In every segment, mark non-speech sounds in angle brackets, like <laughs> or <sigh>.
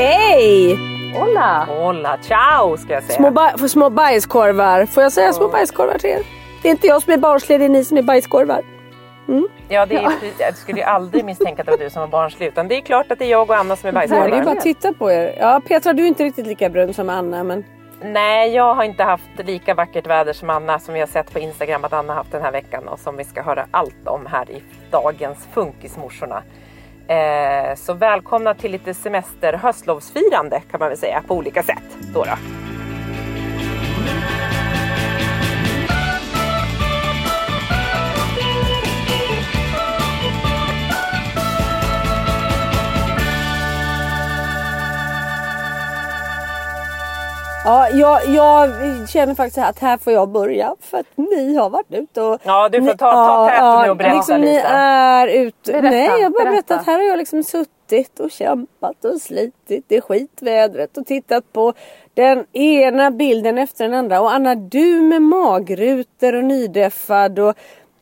Hej! Hola! Hola, ciao ska jag säga. Små, ba- för små bajskorvar. Får jag säga små bajskorvar till er? Det är inte jag som är barnslig, det är ni som är bajskorvar. Ja, det är, jag skulle ju aldrig misstänka att det var du som var barnslig. Utan det är klart att det är jag och Anna som är Ja, det är bajskorvar. bara att titta på er. Ja, Petra du är inte riktigt lika brun som Anna men Nej, jag har inte haft lika vackert väder som Anna som vi har sett på Instagram att Anna haft den här veckan och som vi ska höra allt om här i dagens Funkismorsorna. Eh, så välkomna till lite semester höstlovsfirande kan man väl säga på olika sätt. Då då. Ja, jag, jag känner faktiskt att här får jag börja för att ni har varit ute och... Ja, du får ni- ta- ta täten nu och berätta, liksom, Ni är ute... Berätta, Nej, jag bara berätta. att här har jag liksom suttit och kämpat och slitit i skitvädret och tittat på den ena bilden efter den andra. Och Anna, du med magrutor och nydeffad och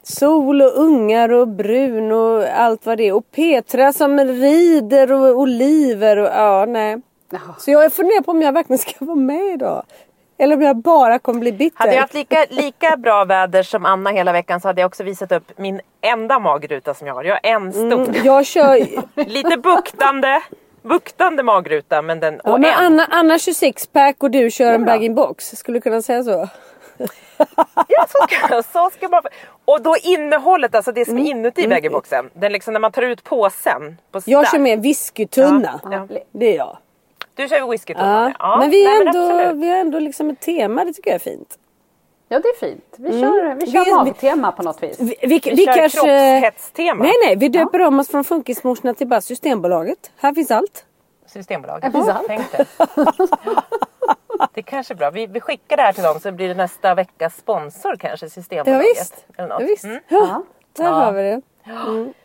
sol och ungar och brun och allt vad det är. Och Petra som rider och oliver och ja, nej. Så jag funderar på om jag verkligen ska vara med idag. Eller om jag bara kommer bli bitter. Hade jag haft lika, lika bra väder som Anna hela veckan så hade jag också visat upp min enda magruta som jag har. Jag har en stor. Mm, jag kör... <laughs> Lite buktande. Buktande magruta men den... Ja, men en. Anna, Anna 26 pack och du kör en bag-in-box. Skulle du kunna säga så? <laughs> Ja, så, ska, så ska man... Och då innehållet, alltså det som Mm. är inuti bag-in-boxen. Den liksom när man tar ut påsen. På Jag kör med whiskytunna. Ja, ja. Det är jag. Du kör whiskytunna. Ja. Ja, men vi nej, men ändå, vi har ändå liksom ett tema. Det tycker jag är fint. Ja det är fint. Vi kör, vi kör Vi- magtema på något vis. Vi, vi, Vi kör kroppshetstema. Nej nej, vi döper om oss från Funkismorsorna till bara Systembolaget. Här finns allt. Systembolaget. Här finns allt. Tänk det. Det är kanske är bra. Vi, vi skickar det här till dem så blir det nästa veckas sponsor kanske. Ja, Systembolaget. visst. Eller Ja, något. visst. Mm. Ja, där har vi det.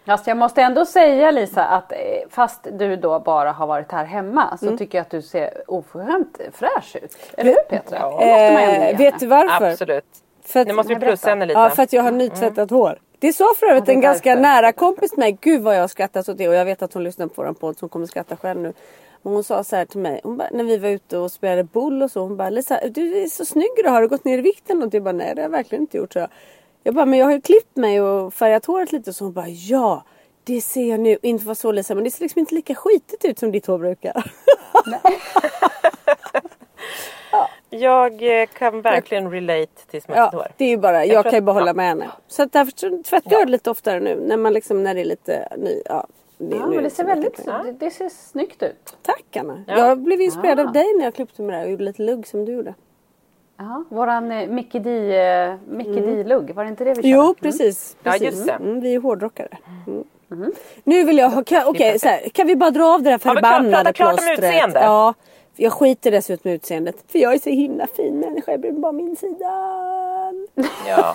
Alltså jag måste ändå säga Lisa att eh, fast du då bara har varit här hemma så tycker jag att du ser oförskämt fräsch ut. Eller hur Petra? Det måste man ändå Eh, vet du varför? Absolut. För att, Nu måste vi plussa henne lite. Ja, för att jag har nytvättat hår. Det sa för övrigt en ganska därför. nära kompis till mig. Gud vad jag har skrattat åt det och jag vet att hon lyssnar på vår podd så hon kommer skratta själv nu. Men hon sa så här till mig hon bara, när vi var ute och spelade boll och så. Hon bara Lisa du är så snygg idag. Har du gått ner i vikt eller något? Jag bara nej det har jag verkligen inte gjort. Så jag. Jag bara men jag har ju klippt mig och färgat håret lite. Så hon bara ja. Det ser jag nu. Inte vara så Lisa men det ser liksom inte lika skitigt ut som ditt hår brukar. <laughs> Jag eh, kan verkligen relate till smutsigt Ja, hår. det är ju bara, jag, tror kan ju att- behålla ja. med henne. Så att därför tvättar jag det lite oftare nu. När man liksom, när det är lite ny. Ja, det, Ja, men det ser mycket väldigt, det, det ser snyggt ut. Tack Anna. Ja. Jag blev inspirerad av dig när jag klippte mig där och gjorde lite lugg som du gjorde. Ja, våran eh, Micke D, eh, Micke D-lugg, var det inte det vi körde? Jo, precis. Ja, precis. just det. Mm, vi är hårdrockare. Mm. Nu vill jag ha, okej, så här, kan vi bara dra av det där Ja, klart- förbannade klart om plåstret? utseende. Ja, jag skiter dessutom i utseendet. För jag är så himla fin människa, jag blir bara min sida. Ja.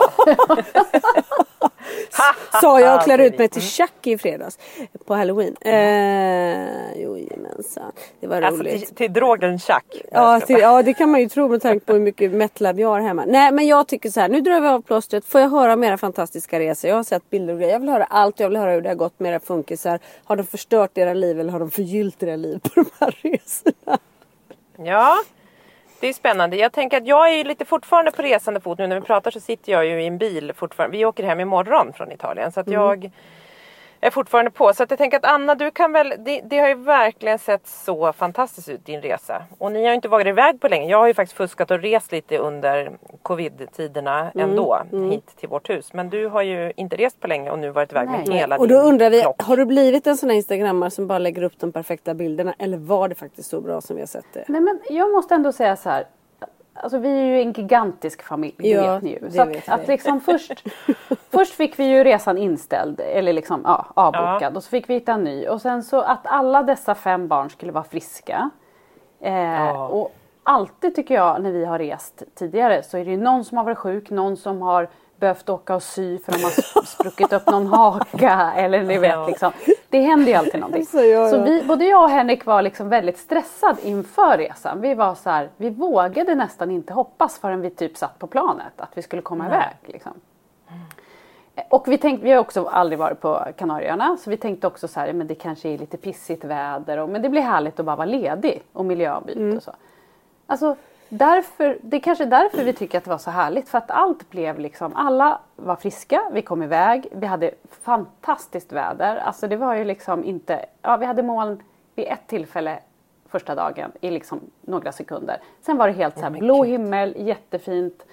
<laughs> Sa jag och klär ut mig till Chucky i fredags på halloween. Eh, jo, jajamensan. Det var Alltså roligt. till, till drogen Chuck. Ja, till, ja det kan man ju tro med tanke på hur mycket metlab jag har hemma. Nej men jag tycker så här, nu drar vi av plåstret. Får jag höra om era fantastiska resor? Jag har sett bilder och grejer. Jag vill höra allt. Jag vill höra hur det har gått med era funkisar. Har de förstört era liv eller har de förgyllt era liv på de här resorna? Ja, det är spännande. Jag tänker att jag är lite fortfarande på resande fot nu när vi pratar så sitter jag ju i en bil fortfarande. Vi åker hem imorgon från Italien så att Mm. Är fortfarande på. Så att jag tänker att Anna du kan väl, det, det har ju verkligen sett så fantastiskt ut din resa. Och ni har ju inte varit iväg på länge. Jag har ju faktiskt fuskat och rest lite under covid-tiderna Mm, ändå hit till vårt hus. Men du har ju inte rest på länge och nu varit iväg med Nej. hela Och din då undrar vi, flock. har du blivit en sån här instagrammare som bara lägger upp de perfekta bilderna? Eller var det faktiskt så bra som vi har sett det? Nej men jag måste ändå säga så här. Alltså vi är ju en gigantisk familj, det Ja, vet ni ju. Så att, att liksom först, <laughs> först fick vi ju resan inställd, eller liksom ja, avbokad. Och så fick vi hitta en ny. Och sen så att alla dessa fem barn skulle vara friska. Eh, Och alltid tycker jag när vi har rest tidigare så är det ju någon som har varit sjuk, någon som har behövt åka och sy för de har spruckit upp någon haka eller ni vet liksom. Det händer ju alltid någonting. Så, ja, Så vi, både jag och Henrik var liksom väldigt stressad inför resan. Vi var så här, vi vågade nästan inte hoppas förrän vi typ satt på planet att vi skulle komma iväg. Liksom. Och vi, tänkte, vi har också aldrig varit på Kanarieöarna så vi tänkte också så här, men det kanske är lite pissigt väder och, men det blir härligt att bara vara ledig och miljöombyte och så. Alltså därför, det är kanske därför vi tycker att det var så härligt för att allt blev liksom, alla var friska, vi kom iväg, vi hade fantastiskt väder. Alltså det var ju liksom inte, ja vi hade moln vid ett tillfälle första dagen i liksom några sekunder. Sen var det helt så här blå himmel, jättefint.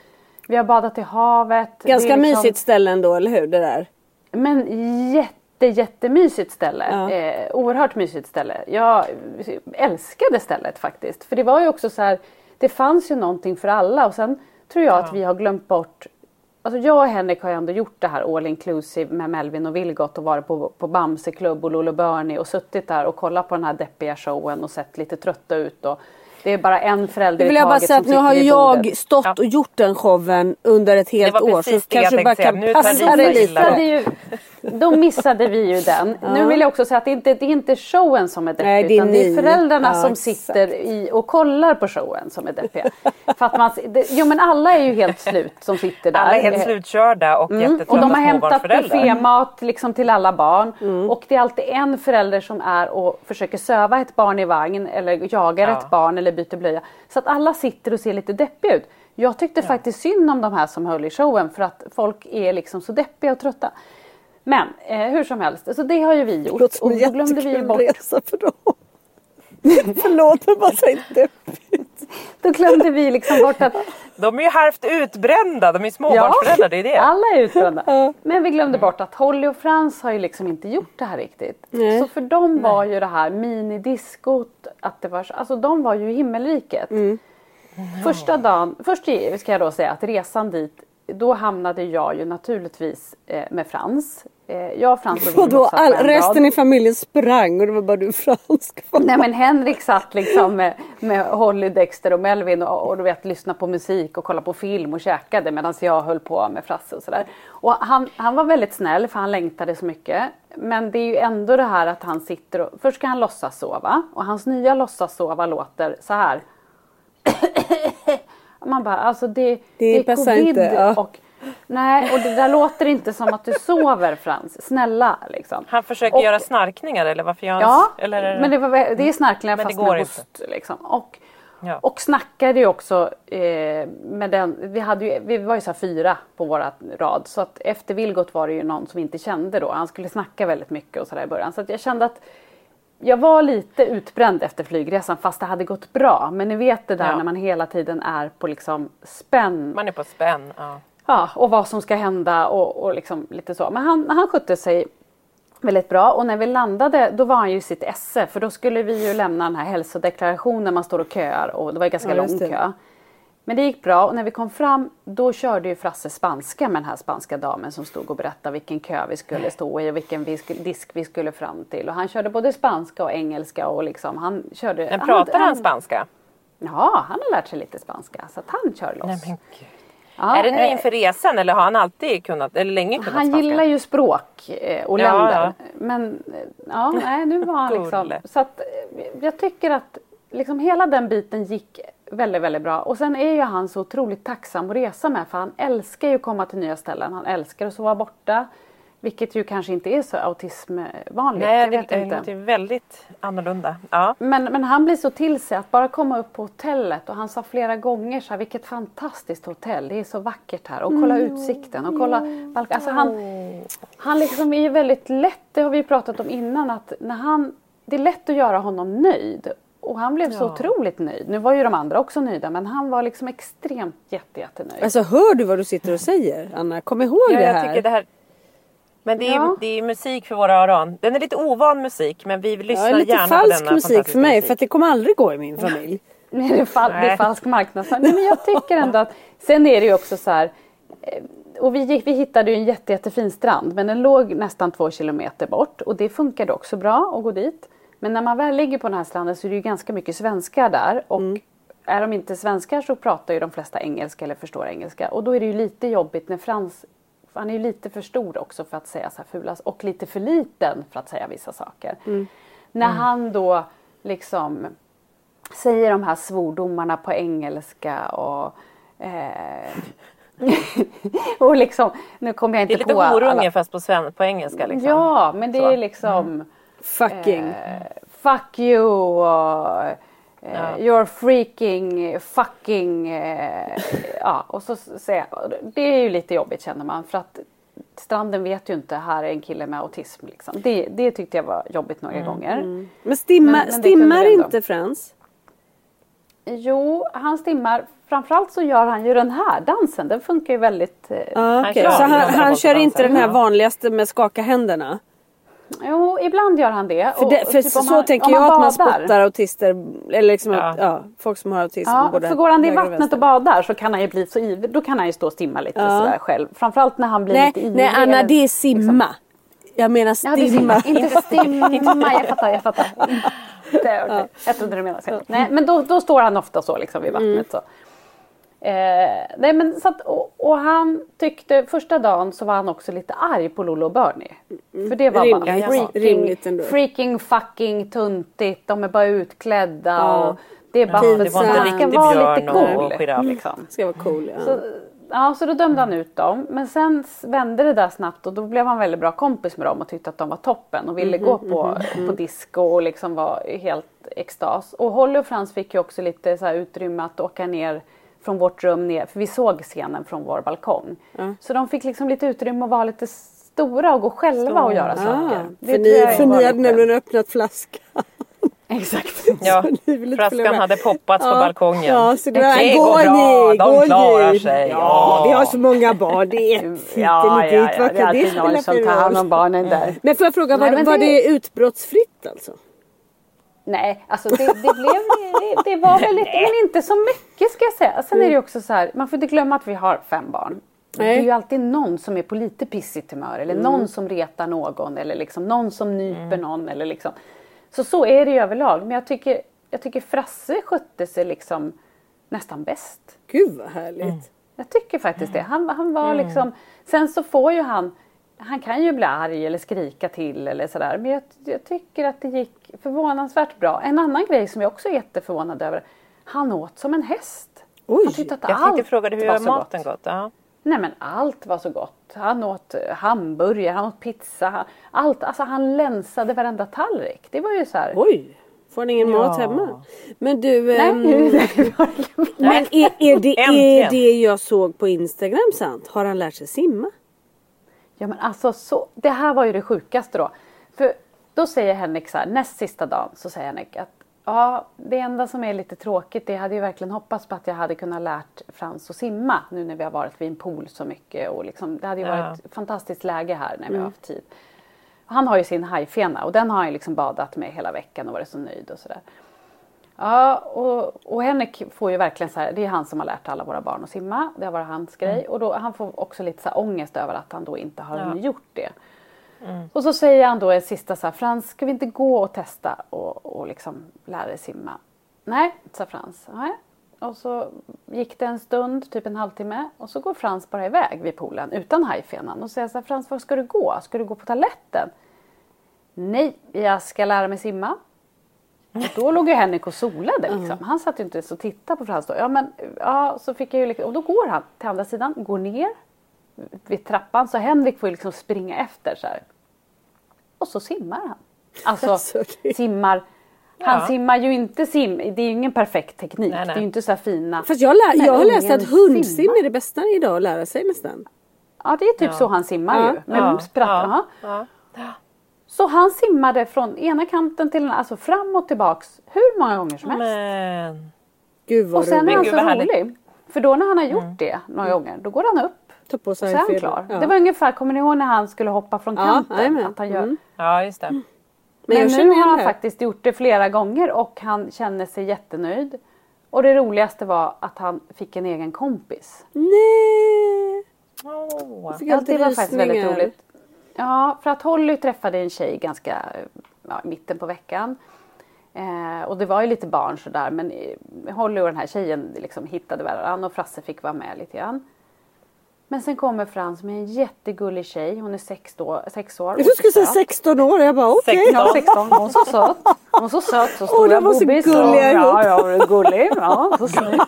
Vi har badat i havet. Ganska är liksom- mysigt ställe ändå, eller hur? Det där. men jätte, jättemysigt ställe. Ja. Eh, oerhört mysigt ställe. Jag älskade stället faktiskt. För det var ju också så här, det fanns ju någonting för alla och sen tror jag att vi har glömt bort Alltså jag och Henrik har ju ändå gjort det här all inclusive med Melvin och Vilgot och varit på, på Bamseklubb och Lolo Bernie och suttit där och kollat på den här deppiga showen och sett lite trötta ut. Och det är bara en förälder Det vill i jag bara taget säga som att nu har sitter jag bordet. stått och gjort den showen under ett helt var år. Så precis det jag tänkte säga. kan Nu tar Lisa illa då missade vi ju den. <laughs> Nu vill jag också säga att det inte det är inte showen som är deppig Nej, det är utan det är ni. föräldrarna Ja, som exakt. sitter i och kollar på showen som är deppiga. För att man, det, jo men alla är ju helt slut som sitter där. Alla är helt Eh, slutkörda och Mm. jättetrötta Och de har hämtat buffémat liksom till alla barn. Mm. Och det är alltid en förälder som är och försöker söva ett barn i vagn eller jagar Ja. ett barn eller byter blöja. Så att alla sitter och ser lite deppiga ut. Jag tyckte faktiskt synd om de här som höll i showen för att folk är liksom så deppiga och trötta. Men eh, hur som helst, så det har ju vi gjort. Låter som Och en då glömde vi ju jättekul bort resa för dem. <laughs> Förlåt men bara säg deppigt. Då glömde vi liksom bort att De är ju halvt utbrända, de är småbarnsföräldrar, det är det. <laughs> alla är utbrända. Men vi glömde bort att Holly och Frans har ju liksom inte gjort det här riktigt. Nej. Så för dem var ju det här minidiskot, att det var, så- alltså de var ju i himmelriket. Första dagen, först ska jag då säga att resan dit, då hamnade jag ju naturligtvis eh, med Frans. Eh, jag och Frans Och då all, resten i familjen sprang och det var bara du fransk kvar. Nej men Henrik satt liksom med, med Holly, Dexter och Melvin och, och du vet lyssnade på musik och kollade på film och käkade medan jag höll på med Frasse och sådär. Och han, han var väldigt snäll för han längtade så mycket. Men det är ju ändå det här att han sitter och först ska han låtsas sova och hans nya låtsas sova låter så här. <coughs> Man bara alltså det, det, är passar covid inte, ja. och Nej och det där låter inte som att du sover Frans. Snälla liksom. Han försöker Och- göra snarkningar eller varför gör han Ja, eller är det- men det, var, det är snarkningar Men det fast går med host. Liksom. Och, Ja. och snackade ju också eh, med den, vi, hade ju, vi var ju så fyra på våra rad så att efter Vilgot var det ju någon som vi inte kände då. Han skulle snacka väldigt mycket och sådär i början. Så att jag kände att jag var lite utbränd efter flygresan fast det hade gått bra. Men ni vet det där Ja. när man hela tiden är på liksom spänn. Man är på spänn. Ja. Ja, och vad som ska hända och, och liksom lite så. Men han, han skötte sig väldigt bra och när vi landade då var han ju i sitt esse för då skulle vi ju lämna den här hälsodeklarationen man står och köar och det var ju ganska Ja, lång kö. Men det gick bra och när vi kom fram då körde ju Frasse spanska med den här spanska damen som stod och berättade vilken kö vi skulle stå i och vilken vi skulle, disk vi skulle fram till. Och han körde både spanska och engelska och liksom han körde... Men pratar han, han spanska? Ja, han har lärt sig lite spanska så att han kör loss. Nej. Ja, är det nu eh, inför resan eller har han alltid kunnat, eller länge kunnat Han spanska? gillar ju språk eh, och Ja, länder. ja. Men eh, ja, nej, nu var han <laughs> liksom... Så att jag tycker att liksom hela den biten gick väldigt, väldigt bra. Och sen är ju han så otroligt tacksam att resa med för han älskar ju att komma till nya ställen. Han älskar att sova borta. Vilket ju kanske inte är så autismvanligt. Nej, jag det, det inte. låter väldigt annorlunda. Ja. Men, men han blir så till sig att bara komma upp på hotellet och han sa flera gånger så här, vilket fantastiskt hotell, det är så vackert här och kolla utsikten och kolla balk- alltså han, han liksom är ju väldigt lätt, det har vi pratat om innan, att när han, det är lätt att göra honom nöjd. Och han blev så Ja. otroligt nöjd. Nu var ju de andra också nöjda men han var liksom extremt jätte, jättenöjd. Alltså hör du vad du sitter och säger Anna? Kom ihåg Ja, det jag här. tycker det här men det är, Ja. det är musik för våra öron. Den är lite ovan musik men vi lyssnar Ja, lite gärna på falsk denna musik för mig musik. för att det kommer aldrig gå i min familj. <laughs> Nej, det, är fal- det är Nej. falsk marknadsföring. Nej, men jag tycker ändå att sen är det ju också så här. eh, Och vi, gick, vi hittade ju en jätte, jättefin strand men den låg nästan två kilometer bort och det funkade också bra att gå dit. Men när man väl ligger på den här stranden så är det ju ganska mycket svenskar där och är de inte svenskar så pratar ju de flesta engelska eller förstår engelska och då är det ju lite jobbigt när Frans han är ju lite för stor också för att säga så här fula och lite för liten för att säga vissa saker. När han då liksom säger de här svordomarna på engelska och eh, <laughs> och liksom, nu kommer jag Det inte är lite på horunge alla- fast på, sven- på engelska. Liksom. Ja, men det Så. är liksom Fucking. eh, fuck you och eh, Ja. you're freaking fucking eh, ja och så säger det är ju lite jobbigt känner man för att stranden vet ju inte här är en kille med autism liksom. Det, det tyckte jag var jobbigt några gånger. Men, stimma, Men- men stimmar inte Frans? Jo, han stimmar. Framförallt så gör han ju den här dansen. Den funkar ju väldigt... Eh, Ja, okej. kör Så han, han kör inte den här vanligaste med skaka händerna? Jo, ibland gör han det. För, det, för typ så han- tänker jag att man badar. spottar autister, eller liksom Ja. att, ja, folk som har autism. Ja, både för går han i och vattnet och badar så kan han ju bli så ivrig. Då kan han ju stå och stimma lite Ja. sådär själv. Framförallt när han blir Nej, lite ivrig. nej Anna det är simma. Jag menar Ja, det är stimma. simma. Inte <laughs> stimma. Jag fattar, jag fattar. Det är okej. Jag trodde du menade så. Nej, men då, då står han ofta så liksom vid Mm. vattnet. Så. Eh, nej, men så att, och, och han tyckte, första dagen så var han också lite arg på Lolo och Bernie. För det var bara Rimligt. freaking, Rimligt ändå. freaking fucking tuntigt, de är bara utklädda Ja. och det är bara Ja, för det var inte riktigt var lite björn och cool. giraff. Liksom. Ska vara cool ja. Så, ja, så då dömde han ut dem. Men sen vände det där snabbt och då blev han väldigt bra kompis med dem och tyckte att de var toppen och ville gå på, på disco och liksom var helt extas. Och Holly och Frans fick ju också lite så här utrymme att åka ner från vårt rum ner, för vi såg scenen från vår balkong. Så de fick liksom lite utrymme att vara lite stora och gå själva och göra Ah, saker. Det för ni, för ni hade nämligen öppnat flaskan. Exakt. <laughs> Ja, flaskan hade poppats på Ja. balkongen. Ja, så det, det går går bra, ni, de går klarar ni. sig. Ja, Ja. vi har så många barn. Det är <laughs> ett hit Ja, ja, ja, det är alltid någon som tar hand om barnen där. Men får jag fråga, var, Nej, var det- det utbrottsfritt alltså? Nej, alltså det, det blev det, det var väl lite, men inte så mycket ska jag säga. Sen är det ju också så här, man får inte glömma att vi har fem barn. Det är ju alltid någon som är på lite pissigt humör eller någon som retar någon eller liksom någon som nyper någon eller liksom. Så så är det ju överlag. Men jag tycker, jag tycker Frasse skötte sig liksom nästan bäst. Gud vad härligt. Jag tycker faktiskt det. Han, han var liksom, sen så får ju han, han kan ju bli arg eller skrika till eller sådär. Men jag, jag tycker att det gick förvånansvärt bra. En annan grej som jag också är jätteförvånad över. Han åt som en häst. Oj, han tyckte att Jag allt fråga dig, hur var så maten gott. gått? Ja. Nej men allt var så gott. Han åt eh, hamburgare, han åt pizza, han- allt. Alltså han länsade varenda tallrik. Det var ju så här. Oj, får ni ingen mat hemma? Men du, ehm, Nej, <laughs> men är, är, det, är det jag såg på Instagram sant? Har han lärt sig simma? Ja men alltså så, det här var ju det sjukaste då. För då säger Henrik så här, näst sista dagen så säger Henrik att ja, det enda som är lite tråkigt, det hade ju verkligen hoppats på att jag hade kunnat lärt Frans att simma nu när vi har varit vid en pool så mycket och liksom, det hade ju varit ett fantastiskt läge här när vi har haft tid. Han har ju sin hajfena och den har han ju liksom badat med hela veckan och varit så nöjd och sådär. Ja, och, och Henrik får ju verkligen så här, det är han som har lärt alla våra barn att simma. Det har varit hans grej. Och då, han får också lite så här ångest över att han då inte har Ja. gjort det. Och så säger han då en sista så här, Frans ska vi inte gå och testa och, och liksom lära dig simma? Nej, sa Frans. Nej. Och så gick det en stund, typ en halvtimme och så går Frans bara iväg vid poolen utan hajfenan och säger så här, Frans var ska du gå? Ska du gå på toaletten? Nej, jag ska lära mig simma. Och då låg ju Henrik och solade liksom. Han satt ju inte ens och tittade på Frans då. Ja men ja, så fick jag ju liksom, och då går han till andra sidan, går ner vid trappan så Henrik får ju liksom springa efter så här. Och så simmar han. Alltså, <laughs> Alltså, det- simmar. Han Ja. simmar ju inte sim, det är ju ingen perfekt teknik. Nej, nej. Det är ju inte så här fina. Fast jag, lär, jag har läst att hundsim är det bästa idag att lära sig nästan. Ja det är typ Ja. så han simmar Ja. ju. Med Ja, sprattarna. ja, Så han simmade från ena kanten till den alltså fram och tillbaks hur många gånger som helst. Men... Gud vad och sen är han så härligt. rolig. För då när han har gjort det några gånger då går han upp Ta på och så sig är han klar. Ja. Det var ungefär, kommer ni ihåg när han skulle hoppa från Ja, kanten? jajamän. att han gör, Mm. Ja, just det. Men, Men, nu har han det här. faktiskt gjort det flera gånger och han känner sig jättenöjd. Och det roligaste var att han fick en egen kompis. Nej! Ja, alltid det var faktiskt väldigt roligt. Ja, för att Holly träffade en tjej ganska ja, i mitten på veckan. Eh, och det var ju lite barn sådär men eh, Holly och den här tjejen liksom hittade varandra och Frasse fick vara med lite grann. Men sen kommer Frans med en jättegullig tjej, hon är sex, då, sex år. Du skulle säga 16 år. Jag bara okej. Ja, 16. Hon så söt. Hon är så söt, så stora de var så boobies. gulliga ihop. Ja, ja, hon är gullig. Ja, så <laughs> snygg.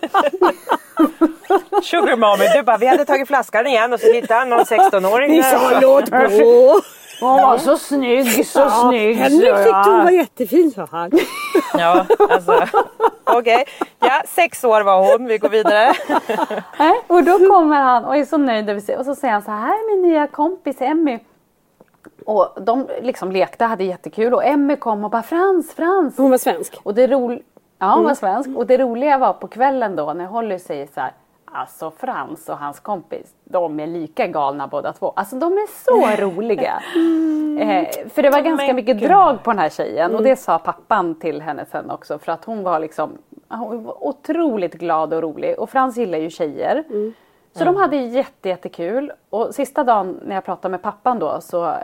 Sugar mommy, du bara vi hade tagit flaskan igen och så hittade han någon 16-åring Ni sa låt gå. Hon var så snygg, så snygg. Henrik så, tyckte hon ja. var jättefin sa han. <laughs> Ja, alltså. Okej. Ja, sex år var hon. Vi går vidare. Och då kommer han och är så nöjd över sig och så säger han så här, här är min nya kompis Emmy. Och de liksom lekte, hade jättekul och Emmy kom och bara Frans, Frans. Hon var svensk. Och det ro... Ja, hon var svensk. Och det roliga var på kvällen då när Holly säger så här. Alltså Frans och hans kompis, de är lika galna båda två. Alltså de är så roliga. Eh, för det var ganska Men mycket gud. drag på den här tjejen och det sa pappan till henne sen också för att hon var liksom hon var otroligt glad och rolig och Frans gillar ju tjejer. Så de hade jätte, jättekul och sista dagen när jag pratade med pappan då så eh,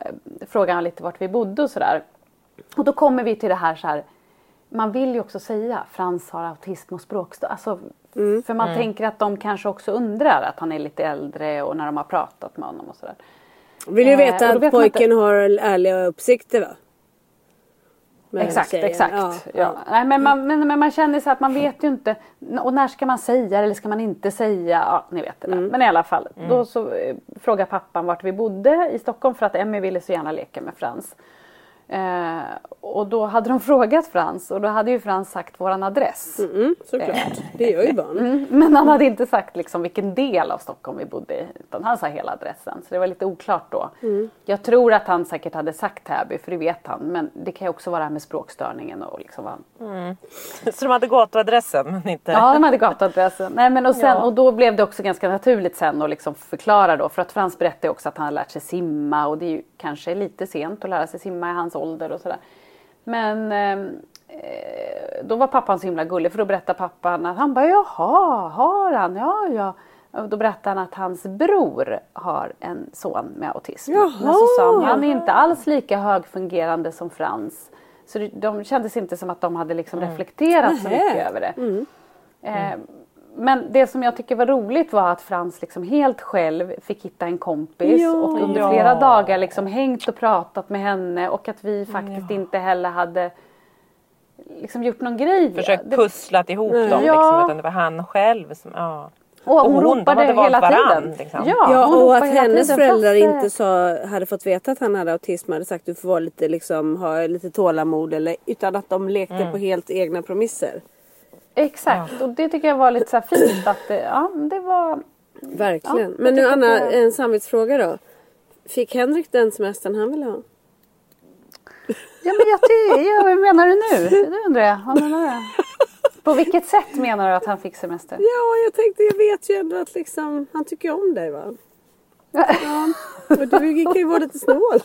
frågade han lite vart vi bodde och sådär. Och då kommer vi till det här så här man vill ju också säga Frans har autism och språkstörning. Alltså, För man tänker att de kanske också undrar att han är lite äldre och när de har pratat med honom och sådär. Vill ju Eh, veta då att pojken inte- har ärliga uppsikter va? Exakt, tjejen. exakt. Ja, Ja. Nej, men, man, men, men man känner så att man vet ju inte. Och när ska man säga eller ska man inte säga? Ja, ni vet det där. Men i alla fall. Då så eh, frågar pappan vart vi bodde i Stockholm för att Emmy ville så gärna leka med Frans. Eh, och då hade de <laughs> frågat Frans och då hade ju Frans sagt våran adress. Mm, såklart. Det gör ju barn. <laughs> Mm, men han hade inte sagt liksom vilken del av Stockholm vi bodde i. Utan han sa hela adressen. Så det var lite oklart då. Jag tror att han säkert hade sagt Täby för det vet han. Men det kan ju också vara det här med språkstörningen och liksom vad han <laughs> Så de hade gatuadressen men inte... Ja, de hade gatuadressen. Nej, men och, sen, Ja. och då blev det också ganska naturligt sen att liksom förklara då. För att Frans berättade också att han har lärt sig simma och det är ju kanske lite sent att lära sig simma i hans ålder och sådär. Men ehm, eh, då var pappan så himla gullig för då berättade pappan att han bara jaha, har han? Ja, ja. Och då berättade han att hans bror har en son med autism. Jaha. Men så sa han, han är inte alls lika högfungerande som Frans. Så de kändes inte som att de hade liksom reflekterat så mycket över det. Eh, men det som jag tycker var roligt var att Frans liksom helt själv fick hitta en kompis Ja. och under Ja. flera dagar liksom hängt och pratat med henne och att vi faktiskt inte heller hade liksom gjort någon grej. Försökt Det- pusslat ihop dem Ja. liksom, utan det var han själv som... Ja. och hon, och hon, de ropade hade valt hela varann, tiden. liksom. Ja, Ja, hon och att hennes tiden, föräldrar inte sa, hade fått veta att han hade autism hade sagt du får vara lite, liksom, ha lite tålamod eller, utan att de lekte Mm. på helt egna premisser. Exakt, och det tycker jag var lite så fint <clears throat> att det, ja, det var Verkligen. Ja, Men jag nu Anna, det- en samvetsfråga då. Fick Henrik den semestern han ville ha? <laughs> Ja men jag ja, vad menar du nu? <laughs> Det undrar jag. Vad menar du? På vilket sätt menar du att han fick semester? Ja, jag tänkte, jag vet ju ändå att liksom, han tycker om dig va? <laughs> Ja. Och du kan ju vara lite snål.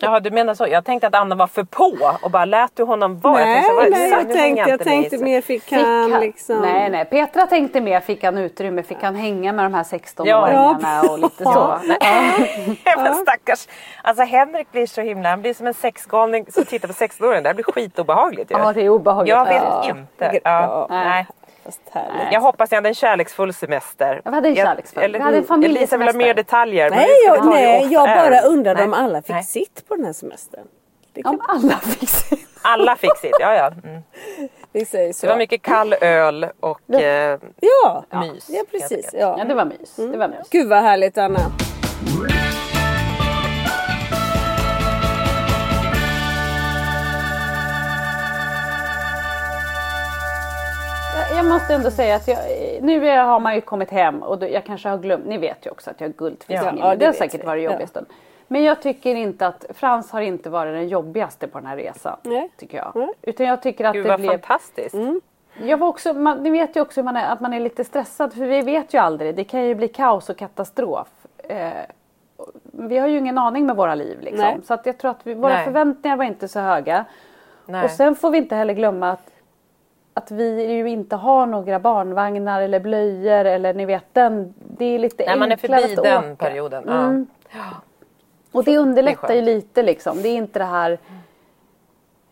Jaha du menar så. Jag tänkte att Anna var för på och bara lät du honom vara. Nej, tänkte, var det nej, jag tänkte, jag tänkte mer fick Fick han han, liksom. Nej, nej. Petra tänkte mer, fick han utrymme, fick han hänga med de här 16-åringarna och lite så. <laughs> Ja, men stackars. Alltså Henrik blir så himla, han blir som en sexgalning som tittar på 16-åringen. Det här blir skitobehagligt ju. Ja, det är obehagligt. Jag vet Ja. inte. Ja, nej. Fast härligt. Jag hoppas jag hade en kärleksfull semester. Ja, vi hade en Jag- kärleksfull. eller- Vi hade en Elisa vill ha mer detaljer. Nej, jag, nej jag bara undrade om alla fick Nej. sitt på den här semestern. Det Om alla fick se. Alla fick sitt, ja ja. Mm. Vi säger så. Det var mycket kall öl och eh, Ja, mys. ja precis. Ja, Ja. det var mys. Det var mys. Gud vad härligt Anna. Måste ändå säga att jag, nu är- har man ju kommit hem och då, jag kanske har glömt, ni vet ju också att jag har guldfisk Ja, ja, det Det har säkert vi. varit Ja. jobbigast. Men jag tycker inte att Frans har inte varit den jobbigaste på den här resan. Nej. Tycker jag. Nej. Utan jag tycker att Gud det vad blev... fantastiskt. Jag var också, man, ni vet ju också man är, att man är lite stressad för vi vet ju aldrig. Det kan ju bli kaos och katastrof. Eh, vi har ju ingen aning med våra liv liksom. Nej. Så att jag tror att vi, våra Nej. förväntningar var inte så höga. Nej. Och sen får vi inte heller glömma att, att vi ju inte har några barnvagnar eller blöjor eller ni vet den. Det är lite Nej, man är enklare förbi att den åka. perioden. Ja. Mm. Och det underlättar Det ju lite liksom. Det är inte det här.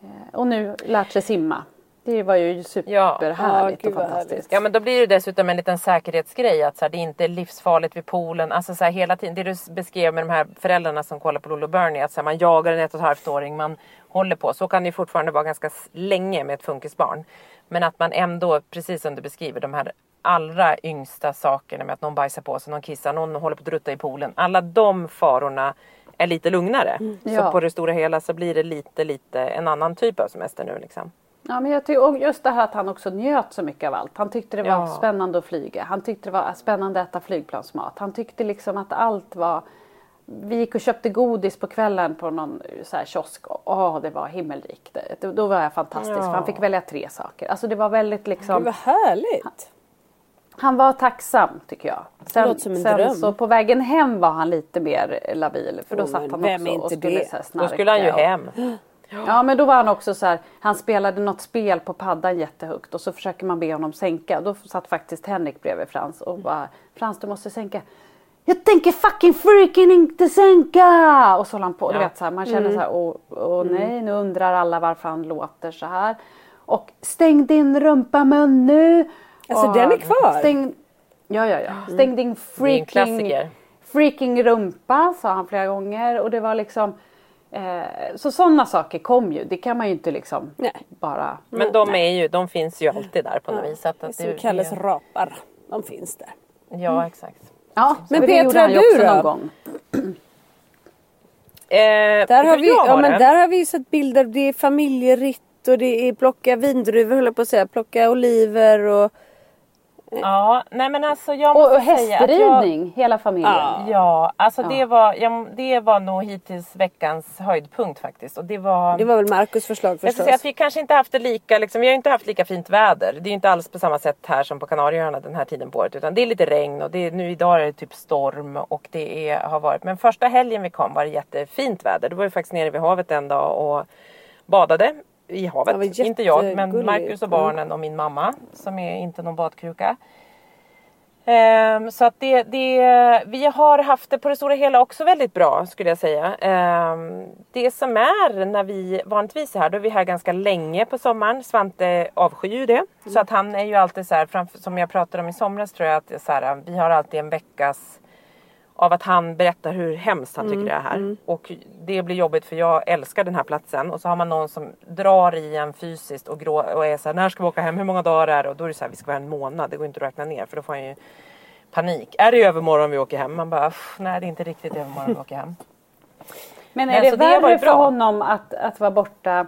eh, Och nu lärt sig simma. Det var ju superhärligt Ja, och fantastiskt. Ja men då blir det dessutom en liten säkerhetsgrej att så här, det inte är livsfarligt vid poolen. Alltså så här, hela tiden, det du beskrev med de här föräldrarna som kollar på Lolo Bernie. Att så här, man jagar en ett och ett halvt åring, man håller på. Så kan det fortfarande vara ganska länge med ett funkisbarn. Men att man ändå, precis som du beskriver, de här allra yngsta sakerna med att någon bajsar på sig, någon kissar, någon håller på att drutta i poolen. Alla de farorna är lite lugnare. Så Ja. på det stora hela så blir det lite, lite en annan typ av semester nu liksom. Ja, men jag tycker, just det här att han också njöt så mycket av allt. Han tyckte det var Ja. spännande att flyga. Han tyckte det var spännande att äta flygplansmat. Han tyckte liksom att allt var... Vi gick och köpte godis på kvällen på någon så här kiosk. Åh, det var himmelrikt. Det- Då var jag fantastisk. Ja. För han fick välja tre saker. Alltså det var väldigt liksom... vad härligt. Han var tacksam tycker jag. Sen, låter som en sen dröm. så på vägen hem var han lite mer labil. För då Oh, satt han också och skulle det? så här Då snarka skulle han ju och- hem. Ja men då var han också så här, han spelade något spel på paddan jättehögt och så försöker man be honom sänka. Då satt faktiskt Henrik bredvid Frans och bara Frans du måste sänka. Jag tänker fucking freaking inte sänka! Och så höll han på. Du Ja. vet så här, man känner så här, åh, åh nej nu undrar alla varför han låter så här. Och stäng din rumpamun nu! Alltså, och, den är kvar? Stäng, ja ja ja. Stäng din Det är en freaking freaking rumpa sa han flera gånger och det var liksom eh, så sådana saker kom ju. Det kan man ju inte liksom Nej. bara. Men de, är ju, de finns ju alltid där på något vis. Så att, att Som det, kallas det, rapar. De finns där. Ja exakt. Ja, Men det Petra, gjorde han ju du också då? någon gång. <clears throat> Eh, Där har, vi, ja, men det? där har vi ju sett bilder. Det är familjeritt och det är plocka vindruvor höll jag på att säga. Plocka oliver och Ja, nej men alltså jag Och, måste och säga att jag, hästridning, hela familjen. Ja. Ja, alltså Det, var, ja, det var nog hittills veckans höjdpunkt faktiskt. Och det var... det var väl Markus förslag Jag förstås. säga att vi kanske inte haft det lika, liksom, vi har inte haft lika fint väder. Det är ju inte alls på samma sätt här som på Kanarieöarna den här tiden på året. Utan det är lite regn och det är, nu idag är det typ storm och det är, har varit. Men första helgen vi kom var det jättefint väder. Då var vi faktiskt nere vid havet en dag och badade i havet. Inte jag men. Marcus och barnen och min mamma som är inte någon badkruka. Ehm, så att det, det, vi har haft det på det stora hela också väldigt bra skulle jag säga. Ehm, det som är när vi vanligtvis är här, då är vi här ganska länge på sommaren. Svante avskyr ju det. Så att han är ju alltid så här, framför, som jag pratade om i somras tror jag att så här, vi har alltid en veckas av att han berättar hur hemskt han tycker det är här. Och det blir jobbigt för jag älskar den här platsen. Och så har man någon som drar i en fysiskt och, grå, och är så här, när ska vi åka hem, hur många dagar är det? Och då är det så här, vi ska vara en månad, det går inte att räkna ner för då får han ju panik. Är det övermorgon vi åker hem? Man bara, "Uff, nej det är inte riktigt övermorgon vi åker hem. Men är Nej, det det värre för honom att, att vara borta?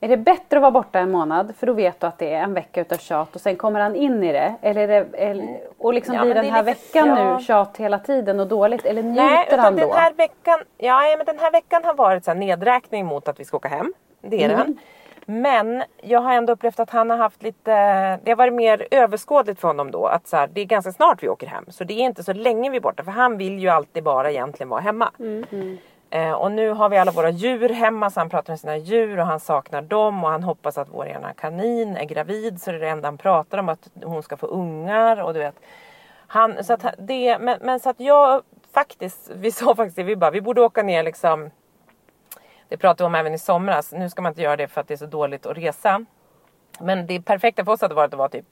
Är det bättre att vara borta en månad för då vet du att det är en vecka utav tjat och sen kommer han in i det? Eller, det, eller och liksom Ja, blir den här lite- veckan ja. nu tjat hela tiden och dåligt? Eller njuter Nej, han den då? här veckan, ja, men den här veckan har varit så nedräkning mot att vi ska åka hem. Det är Mm. den. Men jag har ändå upplevt att han har haft lite, det har varit mer överskådligt för honom då. Att så här, det är ganska snart vi åker hem. Så det är inte så länge vi är borta. För han vill ju alltid bara egentligen vara hemma. Mm. Eh, och nu har vi alla våra djur hemma så han pratar med sina djur och han saknar dem och han hoppas att vår ena kanin är gravid så det är det enda han pratar om att hon ska få ungar och du vet. Han, så att det, men, men så att jag faktiskt, vi sa faktiskt det, vi bara vi borde åka ner liksom det pratade vi om även i somras. Nu ska man inte göra det för att det är så dåligt att resa. Men det perfekta för oss hade varit att vara typ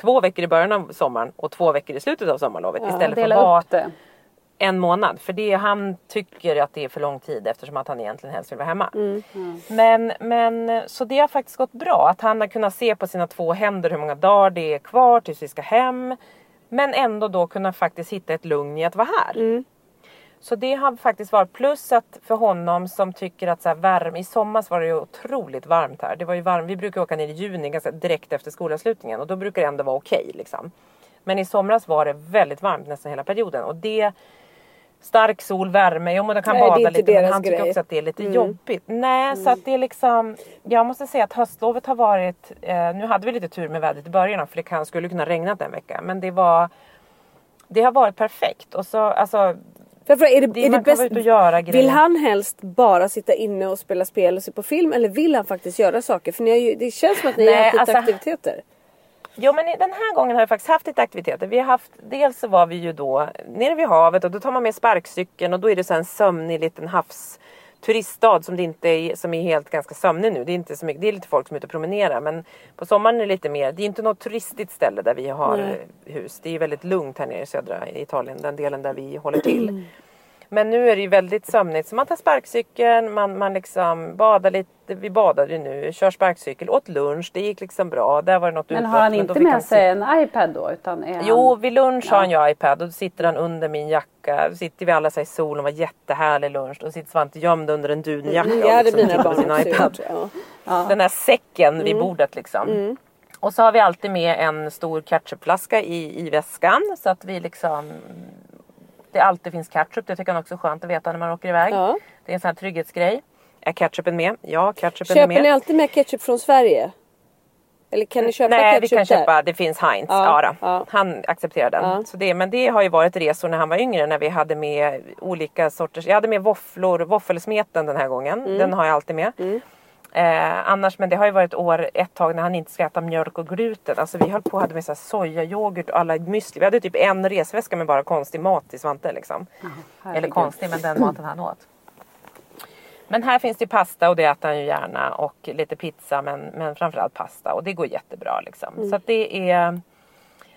två veckor i början av sommaren och två veckor i slutet av sommarlovet Ja, istället för att vara. En månad. För det, han tycker att det är för lång tid eftersom att han egentligen helst vill vara hemma. Men, men så det har faktiskt gått bra. Att han har kunnat se på sina två händer hur många dagar det är kvar tills vi ska hem. Men ändå då kunna faktiskt hitta ett lugn i att vara här. Så det har faktiskt varit plus att för honom som tycker att så här värme, i somras var det ju otroligt varmt här. Det var ju varmt, vi brukar åka ner i juni ganska direkt efter skolavslutningen och då brukar det ändå vara okej liksom. Men i somras var det väldigt varmt nästan hela perioden och det Stark sol, värme, jo men de kan Nej, bada lite men han tycker grej. också att det är lite jobbigt. Nej så att det är liksom Jag måste säga att höstlovet har varit eh, Nu hade vi lite tur med vädret i början för det kan, skulle kunna regna en vecka men det var Det har varit perfekt och så alltså fråga, är det, Det- är det bäst, vill han helst bara sitta inne och spela spel och se på film eller vill han faktiskt göra saker? För ni har ju, det känns som att ni Nej, har haft lite alltså- aktiviteter. Jo men den här gången har vi faktiskt haft lite aktiviteter. Vi har haft, dels så var vi ju då nere vid havet och då tar man med sparkcykeln och då är det så en sömnig liten havs turiststad som det inte är, som är helt ganska sömnig nu. Det är inte så mycket, det är lite folk som är ute och promenerar men på sommaren är det lite mer, det är inte något turistigt ställe där vi har eh, hus. Det är väldigt lugnt här nere i södra Italien, den delen där vi håller till. Men nu är det ju väldigt sömnigt så man tar sparkcykeln, man, man liksom badar lite, vi badade ju nu, kör sparkcykel, åt lunch, det gick liksom bra. Där var det något Men utbrott, har han inte med han sig en iPad då? Utan är Jo, han... vid lunch Ja. har han ju iPad och då sitter han under min jacka. Då sitter vi alla så här i solen, var jättehärlig lunch. Då sitter Svante gömd under en dunjacka Mm, hade liksom mina barn sin iPad. Ja. Den här säcken vid Mm. bordet liksom. Och så har vi alltid med en stor ketchupflaska i, i väskan så att vi liksom det alltid finns ketchup. Det tycker han också är skönt att veta när man åker iväg. Ja. Det är en sån här trygghetsgrej. Är ketchupen med? Ja, ketchupen är Köper med. ni alltid med ketchup från Sverige? Eller kan ni köpa Nej, vi kan där? köpa, det finns Heinz. Ja, Ja. Han accepterar den. Ja. Så det, men det har ju varit resor när han var yngre när vi hade med olika sorters, jag hade med våfflor, våffelsmeten den här gången. Mm. Den har jag alltid med. Eh, annars, men det har ju varit år ett tag när han inte ska äta mjölk och gluten. Alltså vi höll på hade med så här sojayoghurt och alla müsli. Vi hade typ en resväska med bara konstig mat till Svante liksom. Eller herregud. konstig, men den maten han åt. Men här finns det pasta och det äter han ju gärna och lite pizza men, men framförallt pasta och det går jättebra liksom. Så att det är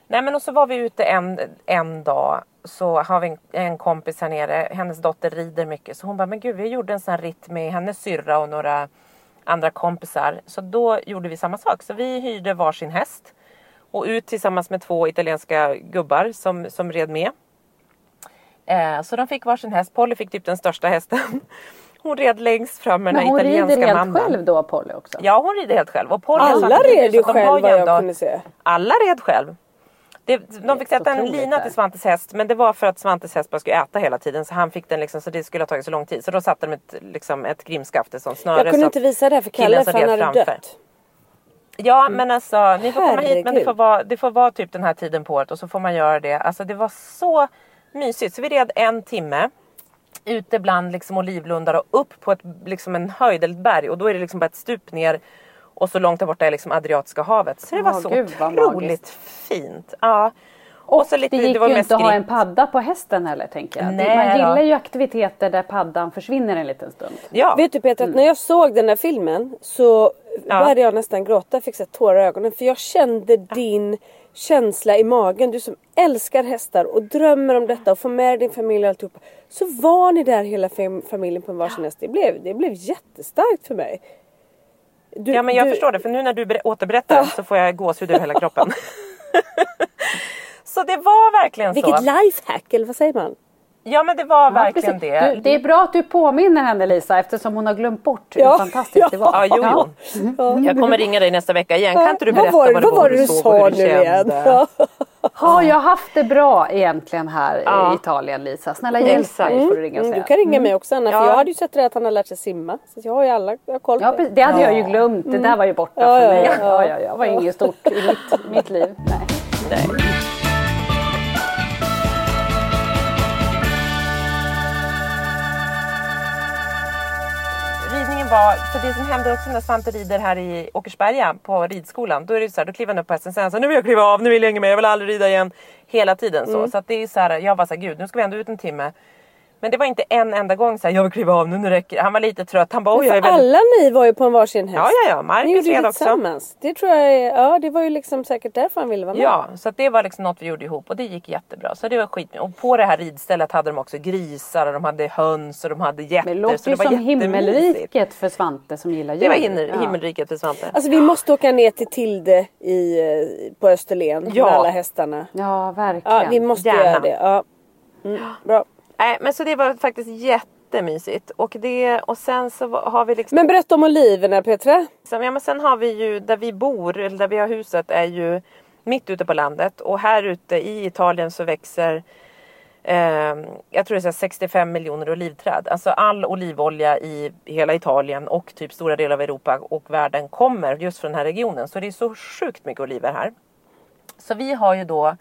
Nej men och så var vi ute en, en dag så har vi en, en kompis här nere, hennes dotter rider mycket så hon bara men gud vi gjorde en sån här ritt med hennes syrra och några andra kompisar. Så då gjorde vi samma sak. Så vi hyrde varsin häst och ut tillsammans med två italienska gubbar som, som red med. Eh, så de fick varsin häst. Polly fick typ den största hästen. <laughs> Hon red längst fram med den Men här hon italienska rider helt mannen. själv då Polly också? Ja hon rider helt själv. Och Polly Alla red ju själv vad jag kunde se. Alla red själv. Det, de fick sätta en lina till Svantes häst men det var för att Svantes häst bara skulle äta hela tiden så han fick den liksom så det skulle ha tagit så lång tid. Så då satte de ett, liksom, ett grimskaft, ett sånt snöre. Jag kunde inte visa det här för Kalle som för han hade framför. dött. Ja men alltså ni får komma hit men det får, vara, det får vara typ den här tiden på året och så får man göra det. Alltså det var så mysigt. Så vi red en timme ute bland liksom olivlundar och upp på ett, liksom en höjd eller ett berg och då är det liksom bara ett stup ner och så långt där borta är liksom Adriatiska havet. Så det var så gud, otroligt fint. Ja. Och så lite- det gick det var ju inte att ha en padda på hästen heller tänker jag. Nej Man då. gillar ju aktiviteter där paddan försvinner en liten stund. Ja. Vet du Peter, att när jag såg den där filmen så Ja. började jag nästan gråta, fick så här tårar i ögonen. För jag kände din känsla i magen. Du som älskar hästar och drömmer om detta och får med din familj och alltihopa. Så var ni där hela fam- familjen på en varsin häst. Det blev, det blev jättestarkt för mig. Du, Ja men jag du- förstår det för nu när du ber- återberättar så får jag gåshud över hela kroppen. <laughs> så det var verkligen Vilket så. lifehack, eller vad säger man? Ja men det var verkligen precis. det. Du, det är bra att du påminner henne Lisa eftersom hon har glömt bort Ja, hur fantastiskt ja. det var. Ja, jo, jo. Jag kommer ringa dig nästa vecka igen. Kan inte du Vad berätta var, vad, vad var det du såg och sa hur nu du igen? kände? Ja. <laughs> Har jag haft det bra egentligen här Ja. i Italien Lisa? Snälla hjälp Exakt. mig får du ringa och Mm, säga. du kan ringa mig också Anna, för Ja. jag hade ju sett det att han har lärt sig simma. Så jag har ju alla, jag har koll på Ja, det. det hade jag ju glömt. Det där var ju borta för mig. ja. Ja, ja. Det var inget stort i mitt, mitt liv. Nej. Nej. Var, för det som händer också när Svante rider här i Åkersberga på ridskolan. Då är det så här, då kliver han upp på hästen sen så nu vill jag kliva av, nu vill jag inget mer, jag vill aldrig rida igen. Hela tiden så. Så att det är så här, jag var så här, gud nu ska vi ändå ut en timme. Men det var inte en enda gång så här, jag vill kliva av nu, nu räcker det. Han var lite trött. Han bara, oj jag är väldigt... alla ni var ju på en varsin häst. Ja, ja, ja. Marcus red också. tillsammans. Det tror jag är, ja det var ju liksom säkert därför han ville vara med. Ja, så att det var liksom något vi gjorde ihop och det gick jättebra. Så det var skit. Och på det här ridstället hade de också grisar och de hade höns och de hade getter. Det låter så ju det var som himmelriket för Svante som gillar djur. Det var himmel, Ja. himmelriket för Svante. Alltså vi måste åka ner till Tilde i, eh, på Österlen Ja. med alla hästarna. Ja, verkligen. Ja, vi måste Gärna. göra det. Ja. Mm, bra. Nej, men så det var faktiskt jättemysigt. Och, det, och sen så har vi liksom... Men berätta om oliverna Petra. Ja, men sen har vi ju där vi bor, eller där vi har huset, är ju mitt ute på landet. Och här ute i Italien så växer eh, jag tror det är så här 65 miljoner olivträd. Alltså all olivolja i hela Italien och typ stora delar av Europa och världen kommer just från den här regionen. Så det är så sjukt mycket oliver här. Så vi har ju då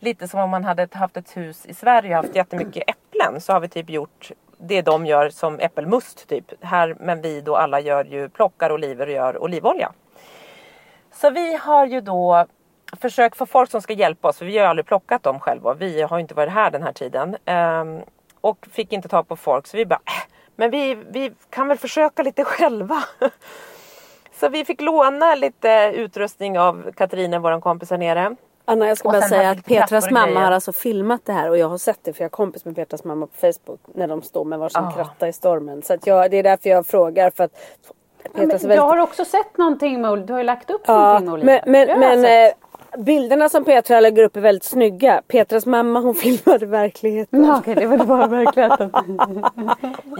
lite som om man hade haft ett hus i Sverige och haft jättemycket äpplen så har vi typ gjort det de gör som äppelmust typ. Här, men vi då alla gör ju plockar oliver och gör olivolja. Så vi har ju då försökt få folk som ska hjälpa oss för vi har ju aldrig plockat dem själva. Vi har ju inte varit här den här tiden. Ehm, och fick inte tag på folk så vi bara äh, men vi, vi kan väl försöka lite själva. <laughs> Så vi fick låna lite utrustning av Katarina, vår kompis här nere. Anna jag ska Och bara säga att Petras mamma har alltså filmat det här och jag har sett det för jag är kompis med Petras mamma på Facebook när de står med varsin Ah. kratta i stormen. Så att jag, det är därför jag frågar för att Ja, men Petras är jag väldigt... har också sett någonting med Du har ju lagt upp Ja, någonting med oliver. men, men, bilderna som Petra lägger upp är väldigt snygga. Petras mamma hon <laughs> filmade verkligheten. Ja, okej, det var bara <laughs> verkligheten.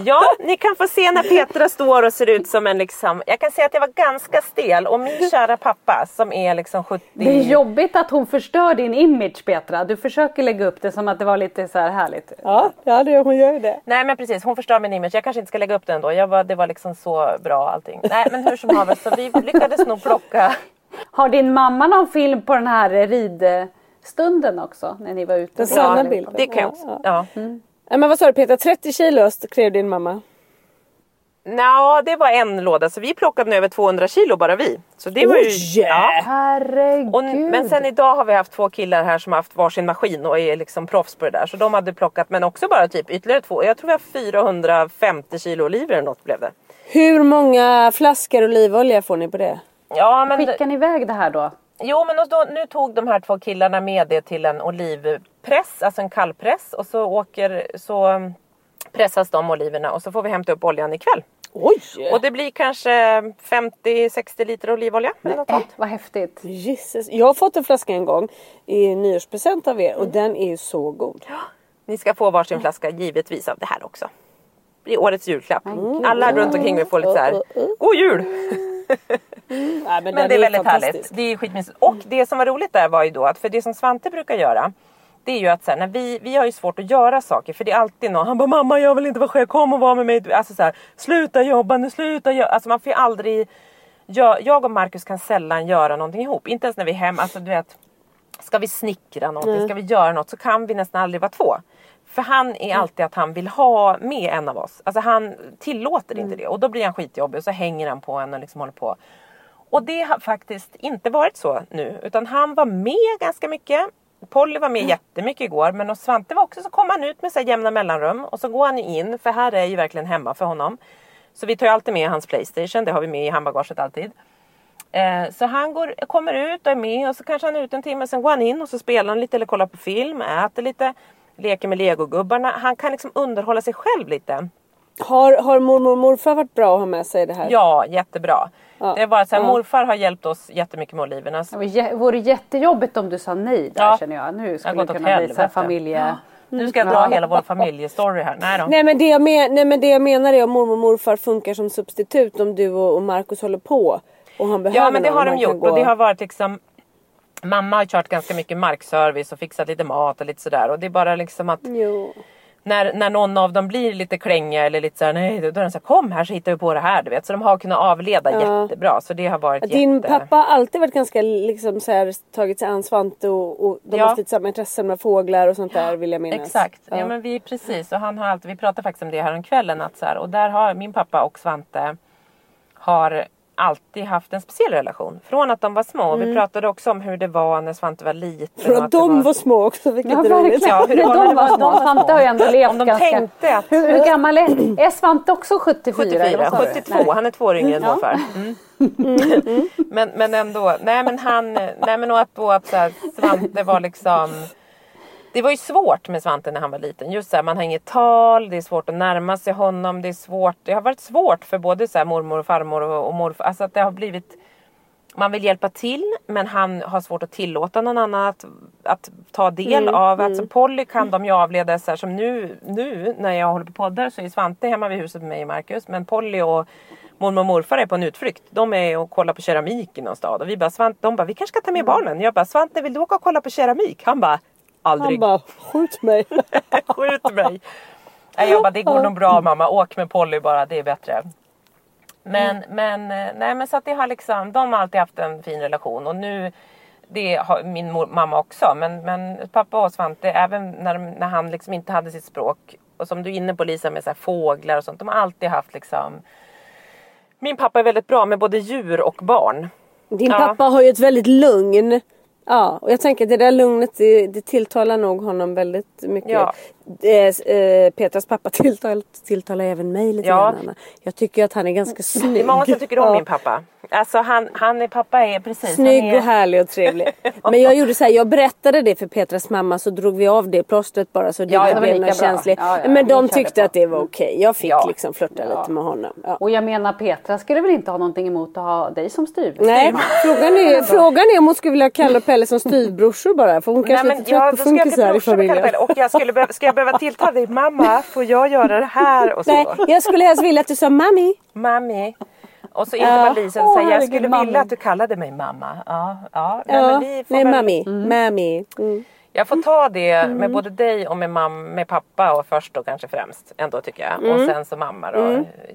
Ja, ni kan få se när Petra står och ser ut som en liksom, jag kan säga att jag var ganska stel och min kära pappa som är liksom 70. Det är jobbigt att hon förstör din image Petra. Du försöker lägga upp det som att det var lite så här härligt. Ja, ja det, hon gör det. Nej men precis, hon förstör min image. Jag kanske inte ska lägga upp den då. Jag var, det var liksom så bra allting. Nej men hur som haver så vi lyckades nog plocka. Har din mamma någon film på den här ridstunden också? När ni var ute? Den sanna bilden. Det kan jag också. Ja. Nej, men vad sa du Petra, 30 kilo skrev din mamma. Nå, det var en låda så vi plockade nu över 200 kilo bara vi. Så det var ju... Oj! Ja. Herregud. Och, men sen idag har vi haft två killar här som har haft varsin maskin och är liksom proffs på det där. Så de hade plockat men också bara typ ytterligare två. Jag tror vi har 450 kilo oliver eller något blev det. Hur många flaskor olivolja får ni på det? Ja men Skickar ni iväg det här då? Jo men då, nu tog de här två killarna med det till en olivpress, alltså en kallpress och så åker så mm, pressas de oliverna och så får vi hämta upp oljan ikväll. Oj! Och det blir kanske 50-60 liter olivolja. eller något Äh, vad häftigt. Jesus. Jag har fått en flaska en gång i nyårspresent av er och den är ju så god. Ni ska få varsin flaska givetvis av det här också. Det blir årets julklapp. Alla runt omkring mig får lite så här, God jul! Nej, men Men det är väldigt fantastisk. härligt. Det är skitmysigt. Och det som var roligt där var ju då att för det som Svante brukar göra det är ju att så här, när vi, vi har ju svårt att göra saker för det är alltid någon, han bara mamma jag vill inte vara själv, kom och var med mig. Alltså så här, sluta jobba nu, sluta jobba. Alltså man får ju aldrig, jag, jag och Marcus kan sällan göra någonting ihop. Inte ens när vi är hemma, alltså du vet. Ska vi snickra någonting, ska vi göra något så kan vi nästan aldrig vara två. För han är alltid att han vill ha med en av oss. Alltså han tillåter inte det och då blir han skitjobbig och så hänger han på en och liksom håller på. Och det har faktiskt inte varit så nu utan han var med ganska mycket. Polly var med jättemycket igår men och Svante var också så kom han ut med så här jämna mellanrum och så går han in för här är ju verkligen hemma för honom. Så vi tar ju alltid med hans Playstation, det har vi med i handbagaget alltid. Eh, så han går, kommer ut och är med och så kanske han är ute en timme, sen går han in och så spelar han lite eller kollar på film, äter lite, leker med legogubbarna. Han kan liksom underhålla sig själv lite. Har, har mormor och morfar varit bra att ha med sig det här? Ja, jättebra. Ja. Det är bara så här, Ja. morfar har hjälpt oss jättemycket med oliverna. Det vore jättejobbigt om du sa nej där Ja. känner jag. Nu Jag skulle gått det kunna bli så familje... Nu ska jag dra hela vår familjestory här. Nej då. Nej men, det jag men, nej men det jag menar är om mormor och morfar funkar som substitut om du och, och Markus håller på. Och han behöver Ja men det någon har de gjort gå- och det har varit liksom Mamma har kört ganska mycket markservice och fixat lite mat och lite sådär och det är bara liksom att Jo. när, när någon av dem blir lite klängiga eller lite såhär nej då är de såhär kom här så hittar vi på det här du vet. Så de har kunnat avleda Ja. jättebra så det har varit Din jätte... pappa har alltid varit ganska liksom så här, tagit sig an Svante och, och de Ja. har haft lite samma intressen med fåglar och sånt där vill jag minnas. Exakt, ja. Ja. men vi precis och han har alltid, vi pratade faktiskt om det här om kvällen att så här, och där har min pappa och Svante har alltid haft en speciell relation. Från att de var små. Mm. Vi pratade också om hur det var när Svante var liten. Och att de var små också, vilket Ja, är roligt. Ja, hur var de var var små. Svante har ju ändå levt Om de ganska... tänkte att- Hur, hur gammal är, är Svante också 74? eller 74, vad sa du? 72. Nej. Han är två år yngre än Ja. morfar. Mm. men, men ändå. Nej men han, nej men och att då att så här, Svante var liksom det var ju svårt med Svante när han var liten. Just så här, man har inget tal, det är svårt att närma sig honom. Det, är svårt, det har varit svårt för både så här, mormor och farmor och, och morfar. Alltså att det har blivit man vill hjälpa till men han har svårt att tillåta någon annan att, att ta del av. Alltså Polly kan de ju avleda så här, som nu, nu när jag håller på poddar så är Svante hemma vid huset med mig och Marcus. Men Polly och mormor och morfar är på en utflykt. De är och kollar på keramik i någon stad. Och vi bara, Svante, de bara, vi kanske ska ta med barnen. Jag bara, Svante vill du åka och kolla på keramik? Han bara, aldrig. Han bara, skjut mig. <laughs> Skjut mig. Nej, jag bara, det går nog bra mamma. Åk med Polly bara, det är bättre. Men, men, eh, nej, men så att det har liksom, de har alltid haft en fin relation och nu det har min mor, mamma också. Men, men pappa och Svante, även när, när han liksom inte hade sitt språk. Och som du är inne på Lisa med så här fåglar och sånt. De har alltid haft liksom Min pappa är väldigt bra med både djur och barn. Din Ja. pappa har ju ett väldigt lugn. Ja, och jag tänker att det där lugnet det, det tilltalar nog honom väldigt mycket. Ja. Eh, eh, Petras pappa <laughs> tilltalar, tilltalar även mig lite Ja. grann. Jag tycker att han är ganska snygg. Det är många som tycker om Ja. min pappa. Alltså han, han är pappa är precis. Snygg är, och härlig och trevlig. <laughs> Men jag gjorde så här, jag berättade det för Petras mamma så drog vi av det plåstret bara så det Ja, det inte blev känsligt. Ja, ja, Men de tyckte på. att det var okej. Jag fick Ja. liksom flirta lite med honom. Ja. Och jag menar Petra skulle väl inte ha någonting emot att ha dig som styvmor? Nej, frågan är, <laughs> frågan är om hon skulle vilja kalla Pelle som styvbrorsor bara. För hon Nej, kanske är lite ja, trött på funkisar i familjen. Och jag skulle ska jag behöva tilltala dig mamma? Får jag göra det här? Och så. Nej, jag skulle helst vilja att du sa mami. Mami. Och så inte Ja. Lisa Åh, säger jag skulle mamma. vilja att du kallade mig mamma. Ja, ja. Nej, Ja, men vi får nej väl- mami. Mami. Mm. Jag får ta det med både dig och med, mam- med pappa och först då kanske främst. Ändå tycker jag. Och sen så mamma då.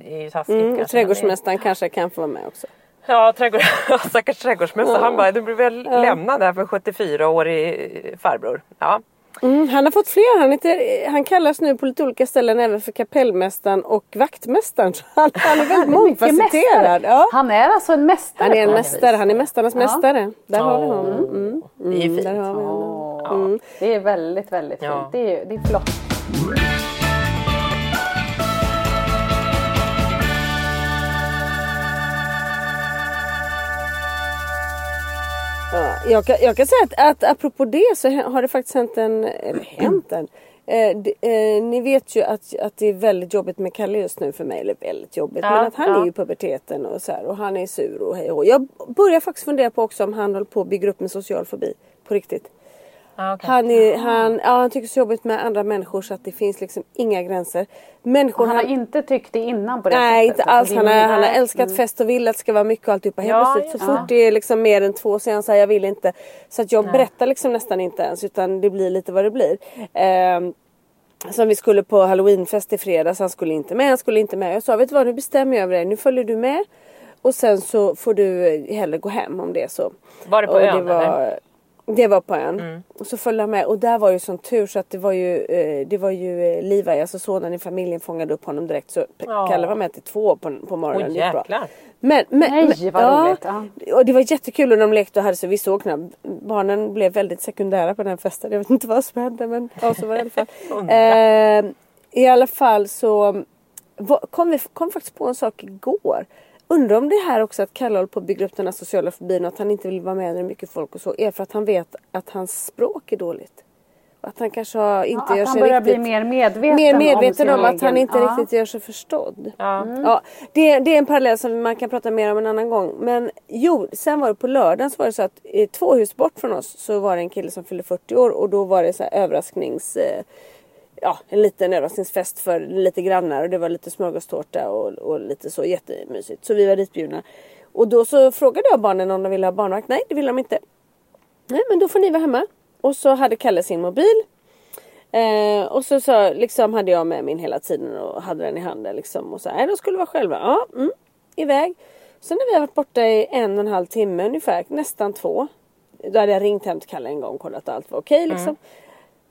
Det är ju taskigt Mm. Och kanske. trädgårdsmästaren kanske kan få vara med också. Ja, trädgård... <laughs> stackars trädgårdsmästare. Han bara, du blir väl lämnad där för 74-årig farbror. Ja. Mm, han har fått fler. Han, heter, han kallas nu på lite olika ställen även för kapellmästaren och vaktmästaren. <laughs> Så Han, han är väldigt <laughs> mångfacetterad. Ja. Han är alltså en mästare Han är en mästare. Han är mästarnas Ja. mästare. Där har vi honom. Mm. Det är Mm, fint. där har vi honom. Åh, Det är väldigt, väldigt Ja. fint. Det är, det är flott. Ja, jag, kan, jag kan säga att, att apropå det så har det faktiskt hänt en, hänt en. Eh, det, eh, ni vet ju att, att det är väldigt jobbigt med Kalle just nu för mig. Eller väldigt jobbigt. Ja, men att han ja. är ju i puberteten och så här, och han är sur och hej och. Jag börjar faktiskt fundera på också om han håller på att bygga upp en social fobi. På riktigt. Ja, okej. Han, är, han, ja, han tycker så jobbigt med andra människor så att det finns liksom inga gränser. Människor Han har inte tyckt det innan på det Nej sättet. inte alls. Alltså, Han det har, är- han har älskat fest och vill att det ska vara mycket och alltihopa. Helt Ja, plötsligt så just fort det är liksom mer än två så är han såhär, jag vill inte. Så att jag berättar liksom nästan inte ens utan det blir lite vad det blir. Ehm, som vi skulle på halloweenfest i fredags, han skulle inte med, han skulle inte med. Jag sa, vet du vad nu bestämmer jag över det, nu följer du med. Och sen så får du hellre gå hem om det är så. Var det på och ön, det var, eller? Det var på ön. Och så följde han med och där var ju sån tur så att det var ju, eh, det var ju eh, Liva, alltså sonen i familjen fångade upp honom direkt. Så Ja. Kalle var med till två på, på morgonen. Åh, gick bra. jäklar. Men, men, Nej, men, vad roligt, ja. Och det var jättekul och de lekte och hade så vi såg knappt. Barnen blev väldigt sekundära på den festen. Jag vet inte vad som hände men ja, så var det i alla fall. <laughs> eh, I alla fall så va- kom vi kom faktiskt på en sak igår. Undrar om det här också att Kalle håller på att bygga upp den här sociala fobin och att han inte vill vara med när det är mycket folk och så är för att han vet att hans språk är dåligt. Att han kanske har, inte Ja, gör att han sig börjar riktigt bli mer medveten mer om medveten sin om, att han inte Ja. riktigt gör sig förstådd. Ja. Ja, det, det är en parallell som man kan prata mer om en annan gång. Men jo, sen var det på lördagen så var det så att eh, två hus bort från oss så var det en kille som fyllde 40 år och då var det så här överrasknings... Eh, ja, en liten överraskningsfest för lite grannar och det var lite smörgåstårta och, och lite så jättemysigt. Så vi var ditbjudna. Och då så frågade jag barnen om de ville ha barnvakt. Nej, det ville de inte. Nej, men då får ni vara hemma. Och så hade Kalle sin mobil. Eh, och så, så liksom hade jag med min hela tiden och hade den i handen liksom. Och så här, de skulle vara själva. Ja, mm, iväg. Sen när vi har varit borta i en och en halv timme ungefär, nästan två. Då hade jag ringt hem till Kalle en gång och kollat att allt var okej liksom. Mm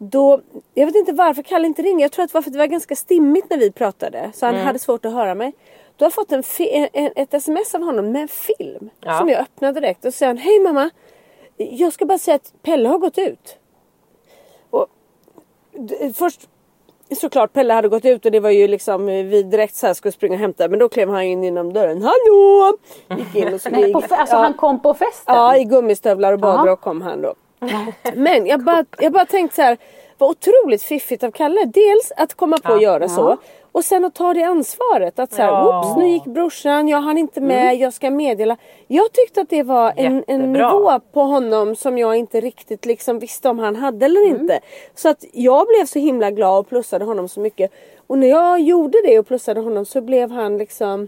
då, jag vet inte varför Kalle inte ringer. Jag tror att det var för att det var ganska stimmigt när vi pratade. Så han Mm. hade svårt att höra mig. Då har jag fått en en, ett sms av honom med en film. Ja. Som jag öppnade direkt. Och så säger han, hej mamma. Jag ska bara säga att Pelle har gått ut. Och, först såklart Pelle hade gått ut och det var ju liksom vi direkt så här skulle springa och hämta. Men då klev han in genom dörren. Hallå! Gick in och så <laughs> Nej, på, alltså Ja. han kom på festen? Ja, i gummistövlar och badrock kom han då. Men jag bara, jag bara tänkte så här. Vad otroligt fiffigt av Kalle. Dels att komma på att göra så. Och sen att ta det ansvaret. Att så här, Ja. oops nu gick brorsan, jag hann inte med, jag ska meddela. Jag tyckte att det var en, en nivå på honom som jag inte riktigt liksom visste om han hade eller inte. Så att jag blev så himla glad och plussade honom så mycket. Och när jag gjorde det och plussade honom så blev han liksom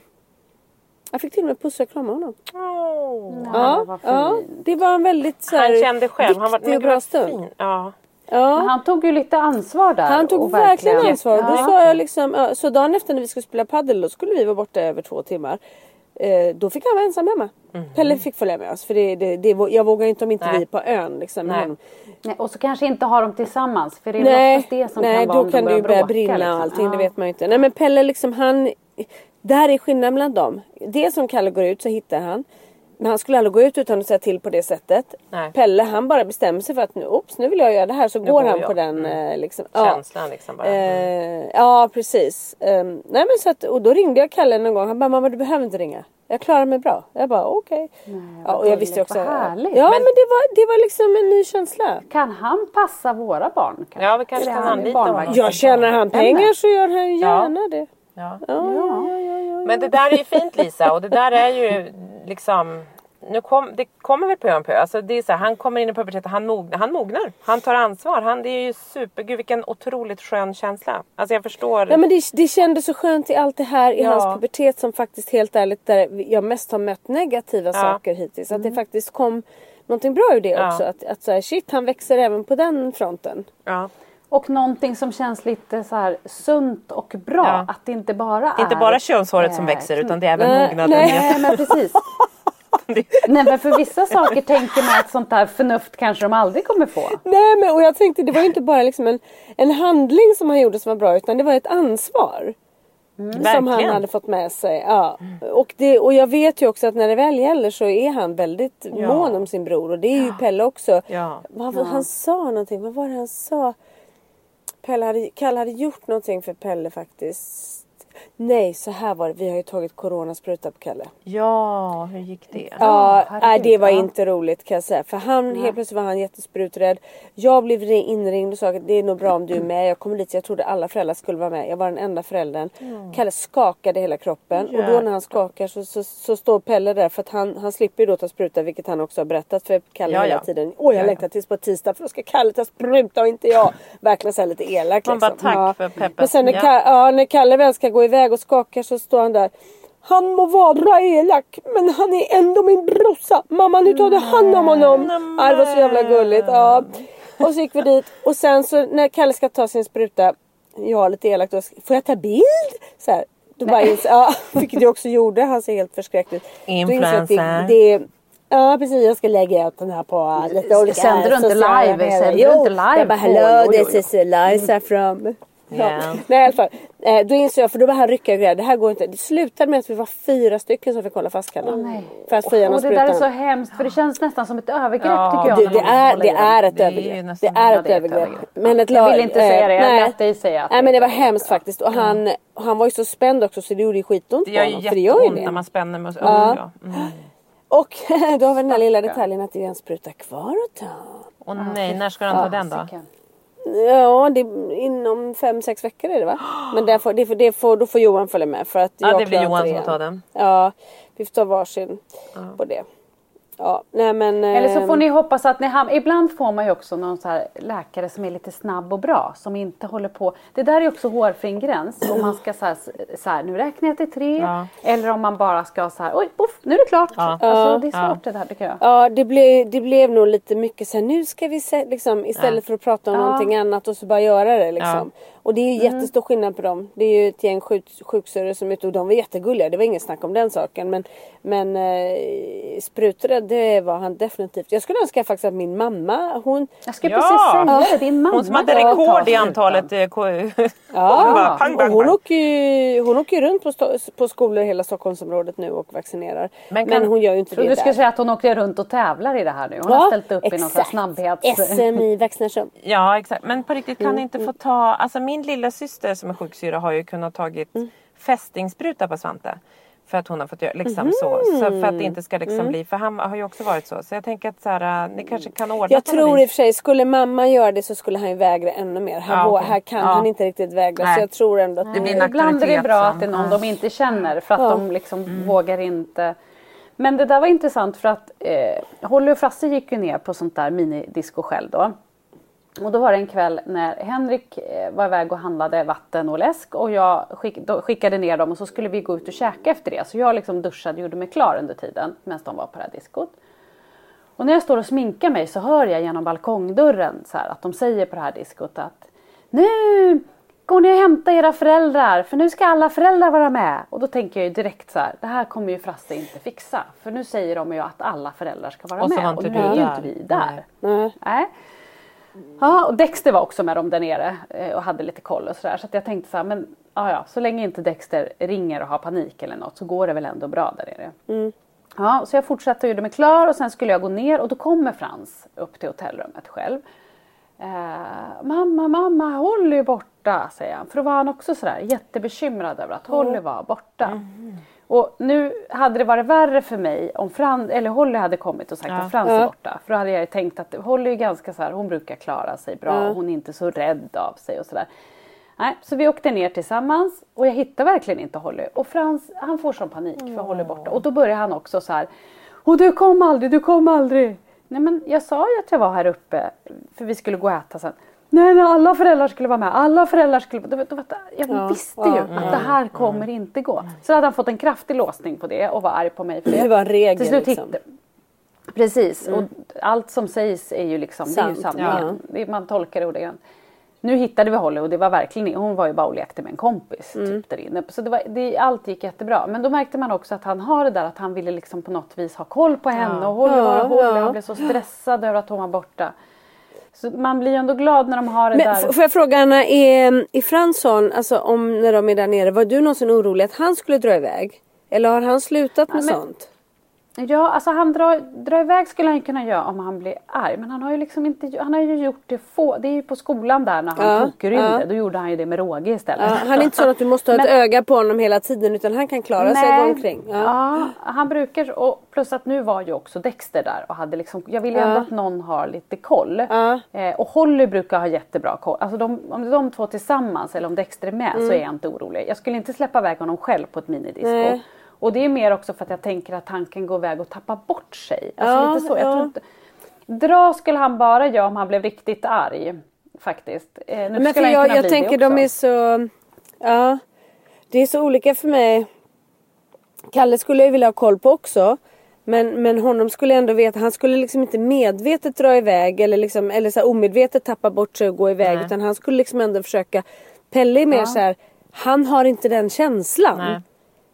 jag fick till och med pussa och krama honom. Ja, vad Ja, ja, fint. det var en väldigt så här, Han kände själv, han var viktig men och bra stund. fin. Ja. Men Ja, han tog ju lite ansvar där. han tog och verkligen ansvar. Då Ja. sa jag liksom, ja, så dagen efter när vi skulle spela padel då skulle vi vara borta över två timmar. Eh, då fick han vara ensam hemma. Pelle fick följa med oss för det, det, det, jag vågar inte om inte Nej. vi är på ön. Liksom, Nej. Nej, och så kanske inte ha dem tillsammans. För det är Nej, oftast det som nej kan vara då kan de det ju börja bråka, brinna liksom. och allting. Det Ja. vet man ju inte. Nej men Pelle liksom han. Det här är skillnaden mellan dem. Det som Kalle går ut så hittar han. Men han skulle aldrig gå ut utan att säga till på det sättet. Nej. Pelle han bara bestämmer sig för att nu, oops, nu vill jag göra det här så går går han jag. på den Mm. eh, liksom. ja. Känslan liksom bara. Mm. Eh, ja precis. Eh, nej men så att, och då ringde jag Kalle någon gång. Han bara mamma du behöver inte ringa. Jag klarar mig bra. Jag bara okej. Ja, och jag visste också. vad härligt. Ja men, Men- det, var, det var liksom en ny känsla. Kan han passa våra barn? kanske? Ja, vi kanske kan anlita honom. Ja tjänar han pengar så gör han gärna det. Ja. Ja, ja, ja, ja, ja. Men det där är ju fint Lisa och det där är ju liksom nu kom, det kommer väl på om på. Alltså det är så här, han kommer in i puberteten, han, mognar, han mognar. Han tar ansvar. Han, det är ju super, gud vilken otroligt skön känsla. Alltså jag förstår. Ja, men det, det kändes så skönt i allt det här i Ja. hans pubertet som faktiskt helt ärligt där jag mest har mött negativa saker hittills. Att det faktiskt kom någonting bra ur det Ja. också. Att, att så här, shit han växer även på den fronten. ja. Och någonting som känns lite så här sunt och bra. Ja. Att det inte bara Det är inte bara könshåret som eh, växer utan det är även Nej, mognaden. nej. Nej <laughs> men precis. <laughs> Nej men för vissa saker tänker man att sånt där förnuft kanske de aldrig kommer få. Nej men och jag tänkte det var ju inte bara liksom en, en handling som han gjorde som var bra utan det var ett ansvar. Som han Verkligen. Mm. hade fått med sig. Ja. Och, det, och jag vet ju också att när det väl gäller så är han väldigt Ja. mån om sin bror och det är ju Pelle också. Ja. Vad var, Han sa någonting, vad var det han sa? Pelle hade, Kalle hade gjort någonting för Pelle faktiskt. Nej, så här var det. Vi har ju tagit coronaspruta på Kalle. Ja, hur gick det? Ja, herregud, nej, det var ja. inte roligt kan jag säga. För han, helt plötsligt var han jättespruträdd. Jag blev ri- inringd och sa att det är nog bra om du är med. Jag kommer dit, jag trodde alla föräldrar skulle vara med. Jag var den enda föräldern. Kalle skakade hela kroppen. Och då när han skakar så, så, så står Pelle där. För att han, han slipper ju då ta spruta, vilket han också har berättat för Kalle Ja, hela ja. tiden. Åh, jag längtar tills på tisdag för då ska Kalle ta spruta och inte jag. Verkligen så här lite elak Man bara, liksom. tack för peppet. Men sen när, Ja. Ka- ja, när Kalle väl ska gå iväg och skakar så står han där. Han må vara elak men han är ändå min brorsa. Mamma nu tar du hand om honom. Ja, det var så jävla gulligt. Ja. Och så gick vi dit och sen så när Kalle ska ta sin spruta. Jag lite elakt då. Får jag ta bild? Så här. Då bara inser, ja, <laughs> vilket jag också gjorde. Han ser helt förskräckt ut. Influencer. Det, det, ja precis jag ska lägga ut den här på lite olika Sänder du inte live? Sänder du inte live Jag bara hello this is Eliza from Ja. Nej i alla fall. Eh, då insåg jag, för då var han rycka och grejer. Det här går inte. Det slutade med att vi var fyra stycken som fick hålla fast Kalle. nej. För att få igenom Och det där är så hemskt för det känns nästan som ett övergrepp Ja, tycker jag. Du, när det, någon är, det är ett Det övergrepp. Det är det är ett övergrepp. övergrepp. Men ett Jag vill inte säga det, jag nej. lät dig säga att Nej det men det var hemskt faktiskt. Och han, och han var ju så spänd också så det gjorde ju skitont Det på gör ju honom. För det gör ju jätteont det. när man spänner med Ja. ja. Mm. Och <laughs> då har vi den här lilla detaljen att det är en spruta kvar att ta. Och nej, när ska han ta den då? Ja, det, inom fem, sex veckor är det va? Men det får, det får, det får, då får Johan följa med för att Ja, jag det blir Johan som tar den. Ja, vi får ta varsin på det. Ja, nej men... Eller så får ni hoppas att ni hamnar... Ibland får man ju också någon så här läkare som är lite snabb och bra. Som inte håller på... Det där är också hårfin gräns. Om man ska så här, så här nu räknar jag till tre. Ja. Eller om man bara ska så här, oj, poff, nu är det klart. Ja. Alltså, det är svårt det där tycker jag. Ja, det blev, det blev nog lite mycket så här, nu ska vi se, liksom, istället för att prata om Ja. någonting annat och så bara göra det liksom. Och det är ju jättestor skillnad på dem. Det är ju ett gäng sjuk, sjuksyrror som är ute och de var jättegulliga, det var inget snack om den saken. Men, men eh, spruträdd, det var han definitivt. Jag skulle önska faktiskt att min mamma, hon... Jag ska Ja. precis säga det, din mamma Hon som hade rekord i antalet eh, K- Ja, <laughs> Hon bara pang, och pang, hon, åker ju, hon åker ju runt på, sto- på skolor i hela Stockholmsområdet nu och vaccinerar. Men Men, kan- hon gör ju inte det du ska där. säga att hon åkte runt och tävlar i det här nu? Hon har ställt upp i någon exakt. snabbhets... SMI-vaccination. Ja exakt men på riktigt kan Mm, ni inte få ta, alltså min lilla syster som är sjuksyra har ju kunnat tagit Mm. fästingspruta på Svante. För att hon har fått göra liksom så. så. För att det inte ska liksom Mm. bli, för han har ju också varit så. Så jag tänker att så här, ni kanske kan ordna Jag tror i och för sig, skulle mamma göra det så skulle han ju vägra ännu mer. Här, Ja, okej. här kan Ja. han inte riktigt vägra. Nej. Så jag tror ändå att Det blir en Ibland är det bra som- att det är någon de inte känner för att Ja. de liksom vågar inte. Men det där var intressant för att eh, Holly och Frasse gick ju ner på sånt där minidisco själv då. Och då var det en kväll när Henrik eh, var iväg och handlade vatten och läsk och jag skick, skickade ner dem och så skulle vi gå ut och käka efter det. Så jag liksom duschade och gjorde mig klar under tiden medan de var på det här diskot. Och när jag står och sminkar mig så hör jag genom balkongdörren så här, att de säger på det här diskot att nu går ni och hämtar era föräldrar för nu ska alla föräldrar vara med. Och då tänker jag ju direkt så här, det här kommer ju Frasse inte fixa. För nu säger de ju att alla föräldrar ska vara Och med och nu du är ju inte vi där. Nej. Nej. Ja, och Dexter var också med dem där nere eh, och hade lite koll och sådär. Så att jag tänkte så här, men ja, ja, så länge inte Dexter ringer och har panik eller något så går det väl ändå bra där nere. Ja, så jag fortsatte och gjorde mig klar och sen skulle jag gå ner och då kommer Frans upp till hotellrummet själv. Eh, mamma, mamma, Holly är borta, säger han. För då var han också sådär jättebekymrad över att Holly var borta. Och nu hade det varit värre för mig om Fran, eller Holly hade kommit och sagt att Frans är borta. För då hade jag ju tänkt att Holly är ganska så här, hon brukar klara sig bra och hon är inte så rädd av sig och sådär. Nej, så vi åkte ner tillsammans och jag hittade verkligen inte Holly. Och Frans han får sån panik för Holly är borta. Och då börjar han också så här. Och du kom aldrig, du kom aldrig. Nej men jag sa ju att jag var här uppe för vi skulle gå och äta sen. Nej, nej alla föräldrar skulle vara med. Alla föräldrar skulle. Då- då- Jag Ja, visste ja, ju att det här kommer inte gå. Så hade han fått en kraftig låsning på det och var arg på mig för det. Det var en regel, Till slut liksom. Precis, och allt som sägs är ju liksom, det är ju Sant, sanningen. Det- Man tolkar det ordagrant. Nu hittade vi Holly och det var verkligen, hon var ju bara och lekte med en kompis typ där inne. Så det var, det, allt gick jättebra. Men då märkte man också att han har det där att han ville liksom på något vis ha koll på henne och Holly var Ja, Holly. ja. Han blev så stressad över att hon var borta. Så man blir ju ändå glad när de har det Men där. får jag fråga Anna, är, är Fransson, alltså om när de är där nere, var du någonsin orolig att han skulle dra iväg? Eller har han slutat med men- sånt? Ja, alltså han drar, drar iväg skulle han kunna göra om han blir arg. Men han har ju liksom inte, han har ju gjort det få, det är ju på skolan där när han Ja, tokrymde. ja. Då gjorde han ju det med råge istället. Ja, han är inte så att du måste ha ett Men- öga på honom hela tiden utan han kan klara sig och gå omkring. Ja. Ja. han brukar, och plus att nu var ju också Dexter där och hade liksom, jag vill ju ändå att någon har lite koll. Eh, och Holly brukar ha jättebra koll. Alltså de, om de två tillsammans eller om Dexter är med Mm. så är jag inte orolig. Jag skulle inte släppa iväg honom själv på ett minidisco. Nej. Och det är mer också för att jag tänker att han kan gå iväg och tappa bort sig. Alltså Ja, lite så. Jag ja. tror inte, dra skulle han bara göra om han blev riktigt arg. Faktiskt. Eh, nu Men skulle han jag, kunna jag bli tänker det de är så... Ja. Det är så olika för mig. Kalle skulle jag vilja ha koll på också. Men, men honom skulle jag ändå veta. Han skulle liksom inte medvetet dra iväg eller, liksom, eller så omedvetet tappa bort sig och gå iväg. Utan han skulle liksom ändå försöka. Pelle är mer så här. Han har inte den känslan. Nej.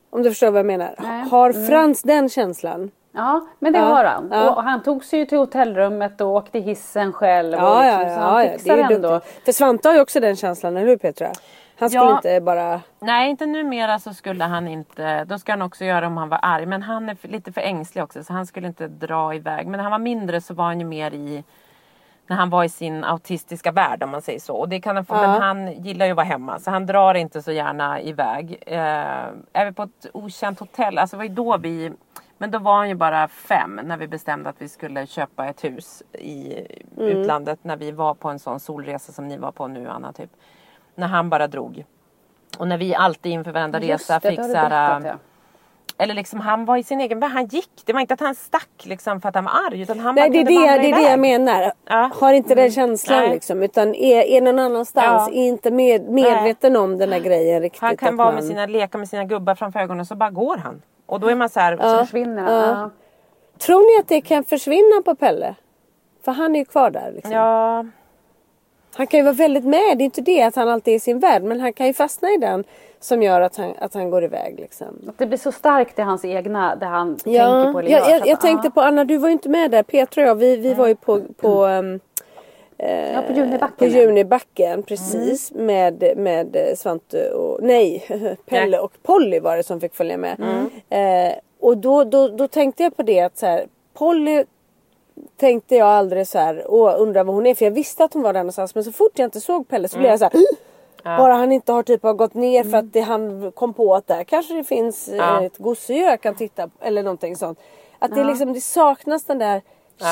Om du förstår vad jag menar. Nej. Har Frans den känslan? Ja, men det Ja, har han. ja. Och han tog sig ju till hotellrummet och åkte hissen själv. och Ja, liksom, ja, så han ja. Det fixar är ju ändå. duktigt. För Svante har ju också den känslan, eller hur Petra? Han skulle Ja. inte bara... Nej, inte numera så skulle han inte. Då ska han också göra om han var arg. Men han är lite för ängslig också så han skulle inte dra iväg. Men när han var mindre så var han ju mer i när han var i sin autistiska värld om man säger så. Och det kan han få, Men han gillar ju att vara hemma så han drar inte så gärna iväg. Eh, är vi på ett okänt hotell, alltså det var ju då vi men då var han ju bara fem när vi bestämde att vi skulle köpa ett hus i utlandet. När vi var på en sån solresa som ni var på nu Anna. Typ. När han bara drog. Och när vi alltid inför varenda Just resa det, fick så här, ja. Eller liksom han var i sin egen värld. Han gick. Det var inte att han stack liksom för att han var arg. Utan han Nej bara det det, det, är det jag menar. Ja. Har inte den känslan Nej. liksom. Utan är, är någon annanstans. Ja. Är inte med, medveten om den här grejen riktigt. Han kan vara man... med sina, leka med sina gubbar framför ögonen så bara går han. Och då är man så här. Så försvinner han. Ja. Tror ni att det kan försvinna på Pelle? För han är ju kvar där liksom. Ja. Han kan ju vara väldigt med. Det är inte det att han alltid är i sin värld. Men han kan ju fastna i den som gör att han, att han går iväg. Liksom. Att det blir så starkt i hans egna, det han tänker Ja, på eller jag, gör. jag, att, tänkte ja. på Anna, du var ju inte med där. Petra och jag, vi, vi var ju på, på um, Ja, på Junibacken. På Junibacken, precis. Med, med eh, Svante och, nej, <laughs> Pelle och Polly var det som fick följa med. Eh, och då, då, då tänkte jag på det att så här, Polly tänkte jag aldrig så här, åh undrar vad hon är. För jag visste att hon var där någonstans. Men så fort jag inte såg Pelle så blev jag så här, Bara han inte har typ har gått ner för att det, han kom på att där kanske det finns eh, Ja. ett gosedjur jag kan titta på. Eller någonting sånt. Att det, liksom, det saknas den där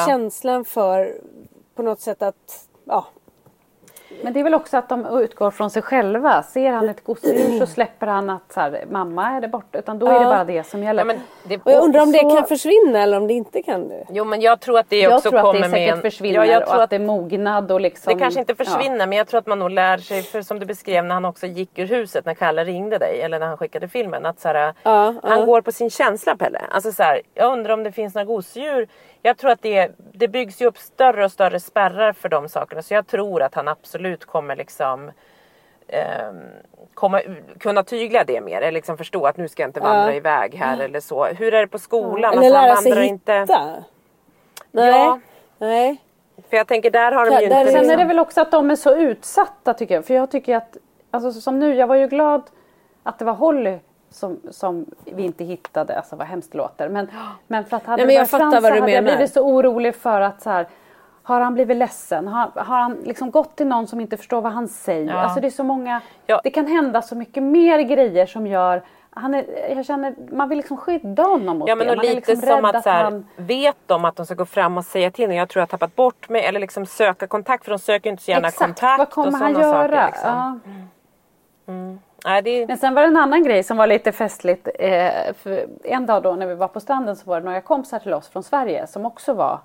känslan för på något sätt att ja, Men det är väl också att de utgår från sig själva. Ser han ett gosedjur så släpper han att så här, mamma är det borta. Utan då är det Ja. bara det som gäller. Ja, men det, Och jag undrar om det så- kan försvinna eller om det inte kan det. Jo men jag tror att det jag också tror att kommer det säkert med en... försvinner Ja, jag och tror att, att det är mognad och liksom. det kanske inte ja. försvinner men jag tror att man nog lär sig, för som du beskrev när han också gick ur huset när Kalle ringde dig eller när han skickade filmen. Att så här, Ja, han ja. går på sin känsla Pelle. Alltså så här, jag undrar om det finns några gosedjur. Jag tror att det, det byggs ju upp större och större spärrar för de sakerna. Så jag tror att han absolut kommer liksom ehm, komma, kunna tygla det mer. Eller liksom förstå att nu ska jag inte vandra Ja. iväg här eller så. Hur är det på skolan? Eller Alltså, han lära sig vandrar hitta. inte. Nej. Ja. Nej. För jag tänker där har de Där- ju där inte... är Sen liksom- är det väl också att de är så utsatta tycker jag. För jag tycker att, alltså som nu, jag var ju glad att det var Holly som, som vi inte hittade, alltså vad hemskt det låter. Men, men för att hade Nej, men jag fattar vad du hade jag menar. blivit så orolig för att så här, har han blivit ledsen? Har, har han liksom gått till någon som inte förstår vad han säger? Ja. Alltså det är så många, Ja. det kan hända så mycket mer grejer som gör han är, jag känner, man vill liksom skydda honom mot Ja men det. Man är lite liksom som att så här, han... vet de att de ska gå fram och säga till när jag tror jag har tappat bort mig eller liksom söka kontakt för de söker inte så gärna Exakt, kontakt vad kommer han göra? saker. Liksom. Ja. Nej, det Men sen var det en annan grej som var lite festligt. Eh, för en dag då när vi var på stranden så var det några kompisar till oss från Sverige som också var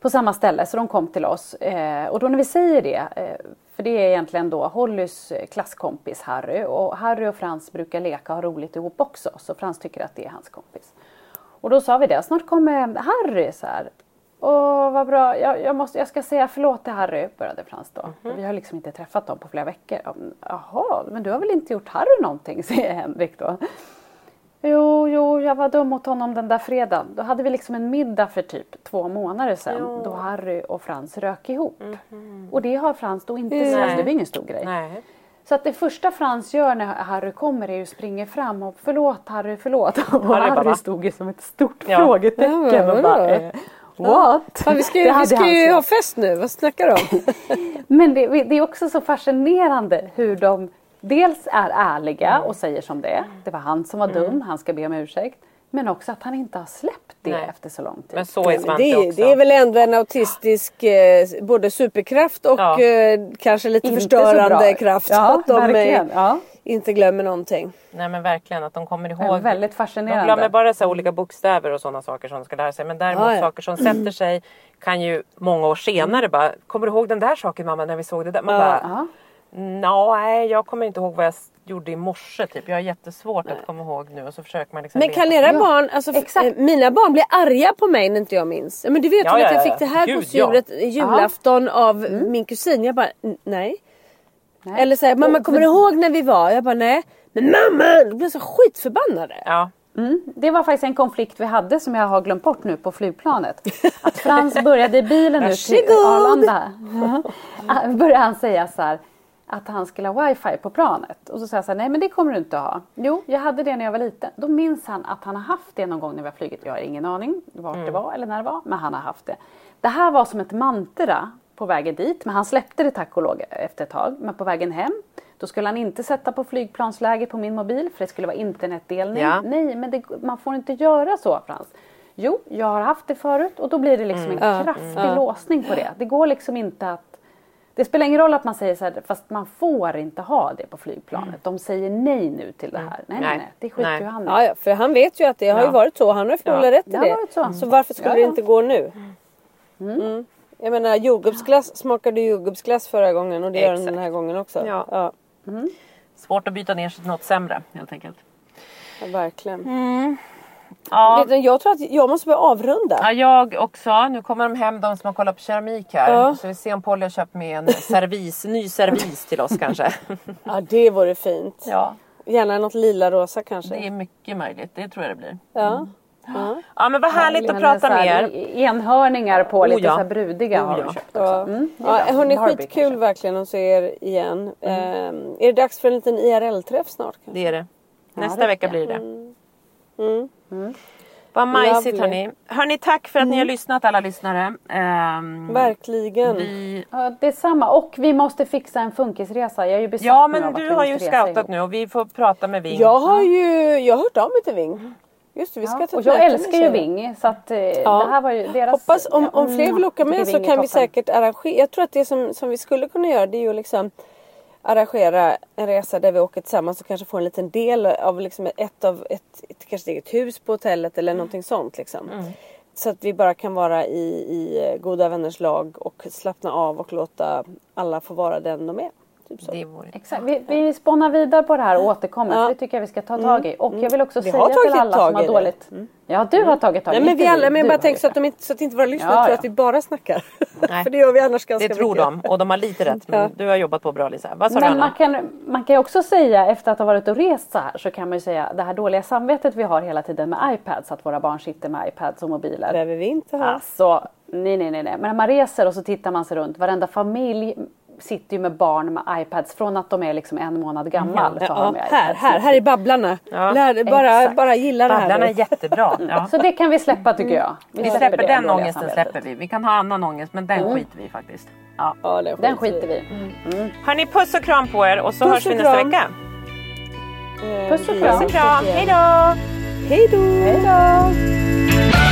på samma ställe. Så de kom till oss. Eh, och då när vi säger det, eh, för det är egentligen då Hollys eh, klasskompis Harry. Och Harry och Frans brukar leka och ha roligt ihop också. Så Frans tycker att det är hans kompis. Och då sa vi det, snart kommer Harry så här. Åh vad bra, jag, jag, måste, jag ska säga förlåt till Harry, började Frans då. Mhm. Vi har liksom inte träffat dem på flera veckor. Jaha, men du har väl inte gjort Harry någonting, <laughs> säger Henrik då. Jo, jo, jag var dum mot honom den där fredagen. Då hade vi liksom en middag för typ två månader sedan då Harry och Frans rök ihop. Och det har Frans då inte sagt, det var ingen stor grej. nej. Så att det första Frans gör när Harry kommer är ju springer fram och förlåt Harry, förlåt. <laughs> Och Harry Harry stod ju som ett stort Ja. frågetecken Ja, och bara eh, What? Fan, vi ska, ju- vi ska ju ha fest nu, vad snackar du om? <laughs> Men det, det är också så fascinerande hur de dels är ärliga och säger som det är. Det var han som var dum, han ska be om ursäkt. Men också att han inte har släppt det Nej. efter så lång tid. Men så är Svante det, också. det är väl ändå en autistisk eh, både superkraft och Ja. eh, kanske lite Inte förstörande kraft. Ja, att de verkligen. Ja. Inte glömmer någonting. Nej men verkligen att de kommer Ja, ihåg. väldigt de fascinerande. glömmer bara så här olika bokstäver och sådana saker som de ska lära sig. Men däremot Ja, ja. saker som sätter sig kan ju många år senare bara, kommer du ihåg den där saken mamma när vi såg det där? Man Ja. bara, Ja. "Nå, nej jag kommer inte ihåg vad jag gjorde i morse typ. Jag har jättesvårt att komma ihåg nu och så försöker man liksom Men kan era Ja, barn, alltså, exakt. eh, mina barn blir arga på mig när inte jag minns. Ja, Men du vet Ja, väl ja, att jag ja, fick ja. det här Gud, gosedjuret julafton av min kusin. Jag bara, "N- nej. Nej. Eller säger mamma kommer du ihåg när vi var? Jag bara, nej. Men mamma! De blev så skitförbannade. Ja. Mm. Det var faktiskt en konflikt vi hade som jag har glömt bort nu på flygplanet. <laughs> Att Frans började i bilen nu till. Arlanda. Ja. började han säga så här att han skulle ha wifi på planet. Och så sa jag så här, nej men det kommer du inte ha. Jo, jag hade det när jag var liten. Då minns han att han har haft det någon gång när vi har flugit. Jag har ingen aning vart det var eller när det var, men han har haft det. Det här var som ett mantra på vägen dit, men han släppte det tack och lov efter ett tag. Men på vägen hem, då skulle han inte sätta på flygplansläge på min mobil för det skulle vara internetdelning. Ja. Nej, men det, man får inte göra så Frans. Jo, jag har haft det förut och då blir det liksom en kraftig låsning på det. Det går liksom inte att det spelar ingen roll att man säger så här, fast man får inte ha det på flygplanet. De säger nej nu till det här. Nej, nej, Nej. nej. Det skiter ju han i. Ja, ja, för han vet ju att det har ju Ja. varit så. Han har ju förmodligen Ja. rätt i Det det. så. Så varför skulle det inte gå nu? Mm. Jag menar jordgubbsglass smakade jordgubbsglass förra gången och det gör den Exakt. den här gången också. Ja. Ja, Svårt att byta ner sig till något sämre helt enkelt. ja verkligen. Ja. Det- Jag tror att jag måste börja avrunda. Ja, jag också. Nu kommer de hem, de som har kollat på keramik här. Ja. Så vi ser om Polly har köpt med en servis, ny servis till oss kanske. <laughs> Ja, det vore fint. Ja, Gärna något lila rosa kanske. det är mycket möjligt. Det tror jag det blir. Ja. Ja, men vad härligt att prata med er. Enhörningar på Oh, lite ja. så här brudiga Oh, har ja. vi köpt också. Mm, Ja, hörni, skitkul kanske. verkligen att se er igen. Ehm, är det dags för en liten IRL-träff snart? kanske? Det är det. Nästa det vecka blir det. Mm. Vad majsigt hörni. Hörni, tack för att ni har lyssnat alla lyssnare. Ehm, Verkligen. vi... Ja, det är samma. Och vi måste fixa en funkisresa. Jag är ju besatt Ja, men du har ju scoutat ihop. nu och vi får prata med Ving. Jag har ju jag har hört av mig till Ving. Just det, vi ska Ja, ta och jag älskar ju. Ving. Så att, eh, Ja. det här var ju deras... Hoppas om, om fler mm, vill åka med så kan vi säkert arrangera. Jag tror att det som, som vi skulle kunna göra det är ju liksom arrangera en resa där vi åker tillsammans och kanske får en liten del av liksom ett av ett, ett kanske ett eget hus på hotellet eller någonting sånt liksom. Mm. Så att vi bara kan vara i, i goda vänners lag och slappna av och låta alla få vara den de är. Typ så. Det vore... Exakt. Vi, vi spånar vidare på det här och återkommer. Ja. Mm. För det tycker jag vi ska ta tag i. Och jag vill också Vi säga till alla som har det. dåligt... Ja, du har tagit tag i Nej men vi alla, men Du jag bara tänker så att, det. de inte, så att inte våra lyssnare Ja, tror ja. att vi bara snackar. <laughs> Nej. För det gör vi annars ganska Det tror mycket. de och de har lite rätt. Men Ja. du har jobbat på bra Lisa. Vad sa du Men Anna? man kan, man kan ju också säga efter att ha varit och rest så här så kan man ju säga det här dåliga samvetet vi har hela tiden med iPads, att våra barn sitter med iPads och mobiler. behöver vi inte ha. Alltså, nej, nej, nej, nej. Men när man reser och så tittar man sig runt, varenda familj sitter ju med barn med iPads från att de är liksom en månad gammal. så har Ja, de här, här, här är Babblarna. Ja, Lär, bara, exakt. bara gilla det här. Babblarna är jättebra. Ja. Så det kan vi släppa tycker jag. Vi släpper det den ångesten släpper vi. Vi kan ha annan ångest men den skiter vi faktiskt. Ja. Ja, den, Den skiter vi i. Hörni, puss och kram på er och så Puss hörs vi nästa vecka. Eh, Puss och vi- kram. Puss och kram. Hej då! Hej då!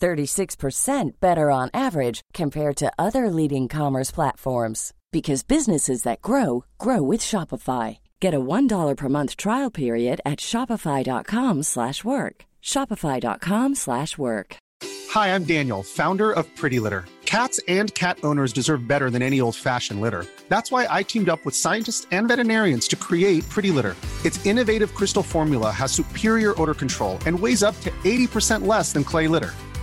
36% better on average compared to other leading commerce platforms because businesses that grow grow with Shopify. Get a $1 per month trial period at shopify.com slash work. shopify.com slash work. Hi, I'm Daniel, founder of Pretty Litter. Cats and cat owners deserve better than any old fashioned litter. That's why I teamed up with scientists and veterinarians to create Pretty Litter. Its innovative crystal formula has superior odor control and weighs up to 80% less than clay litter.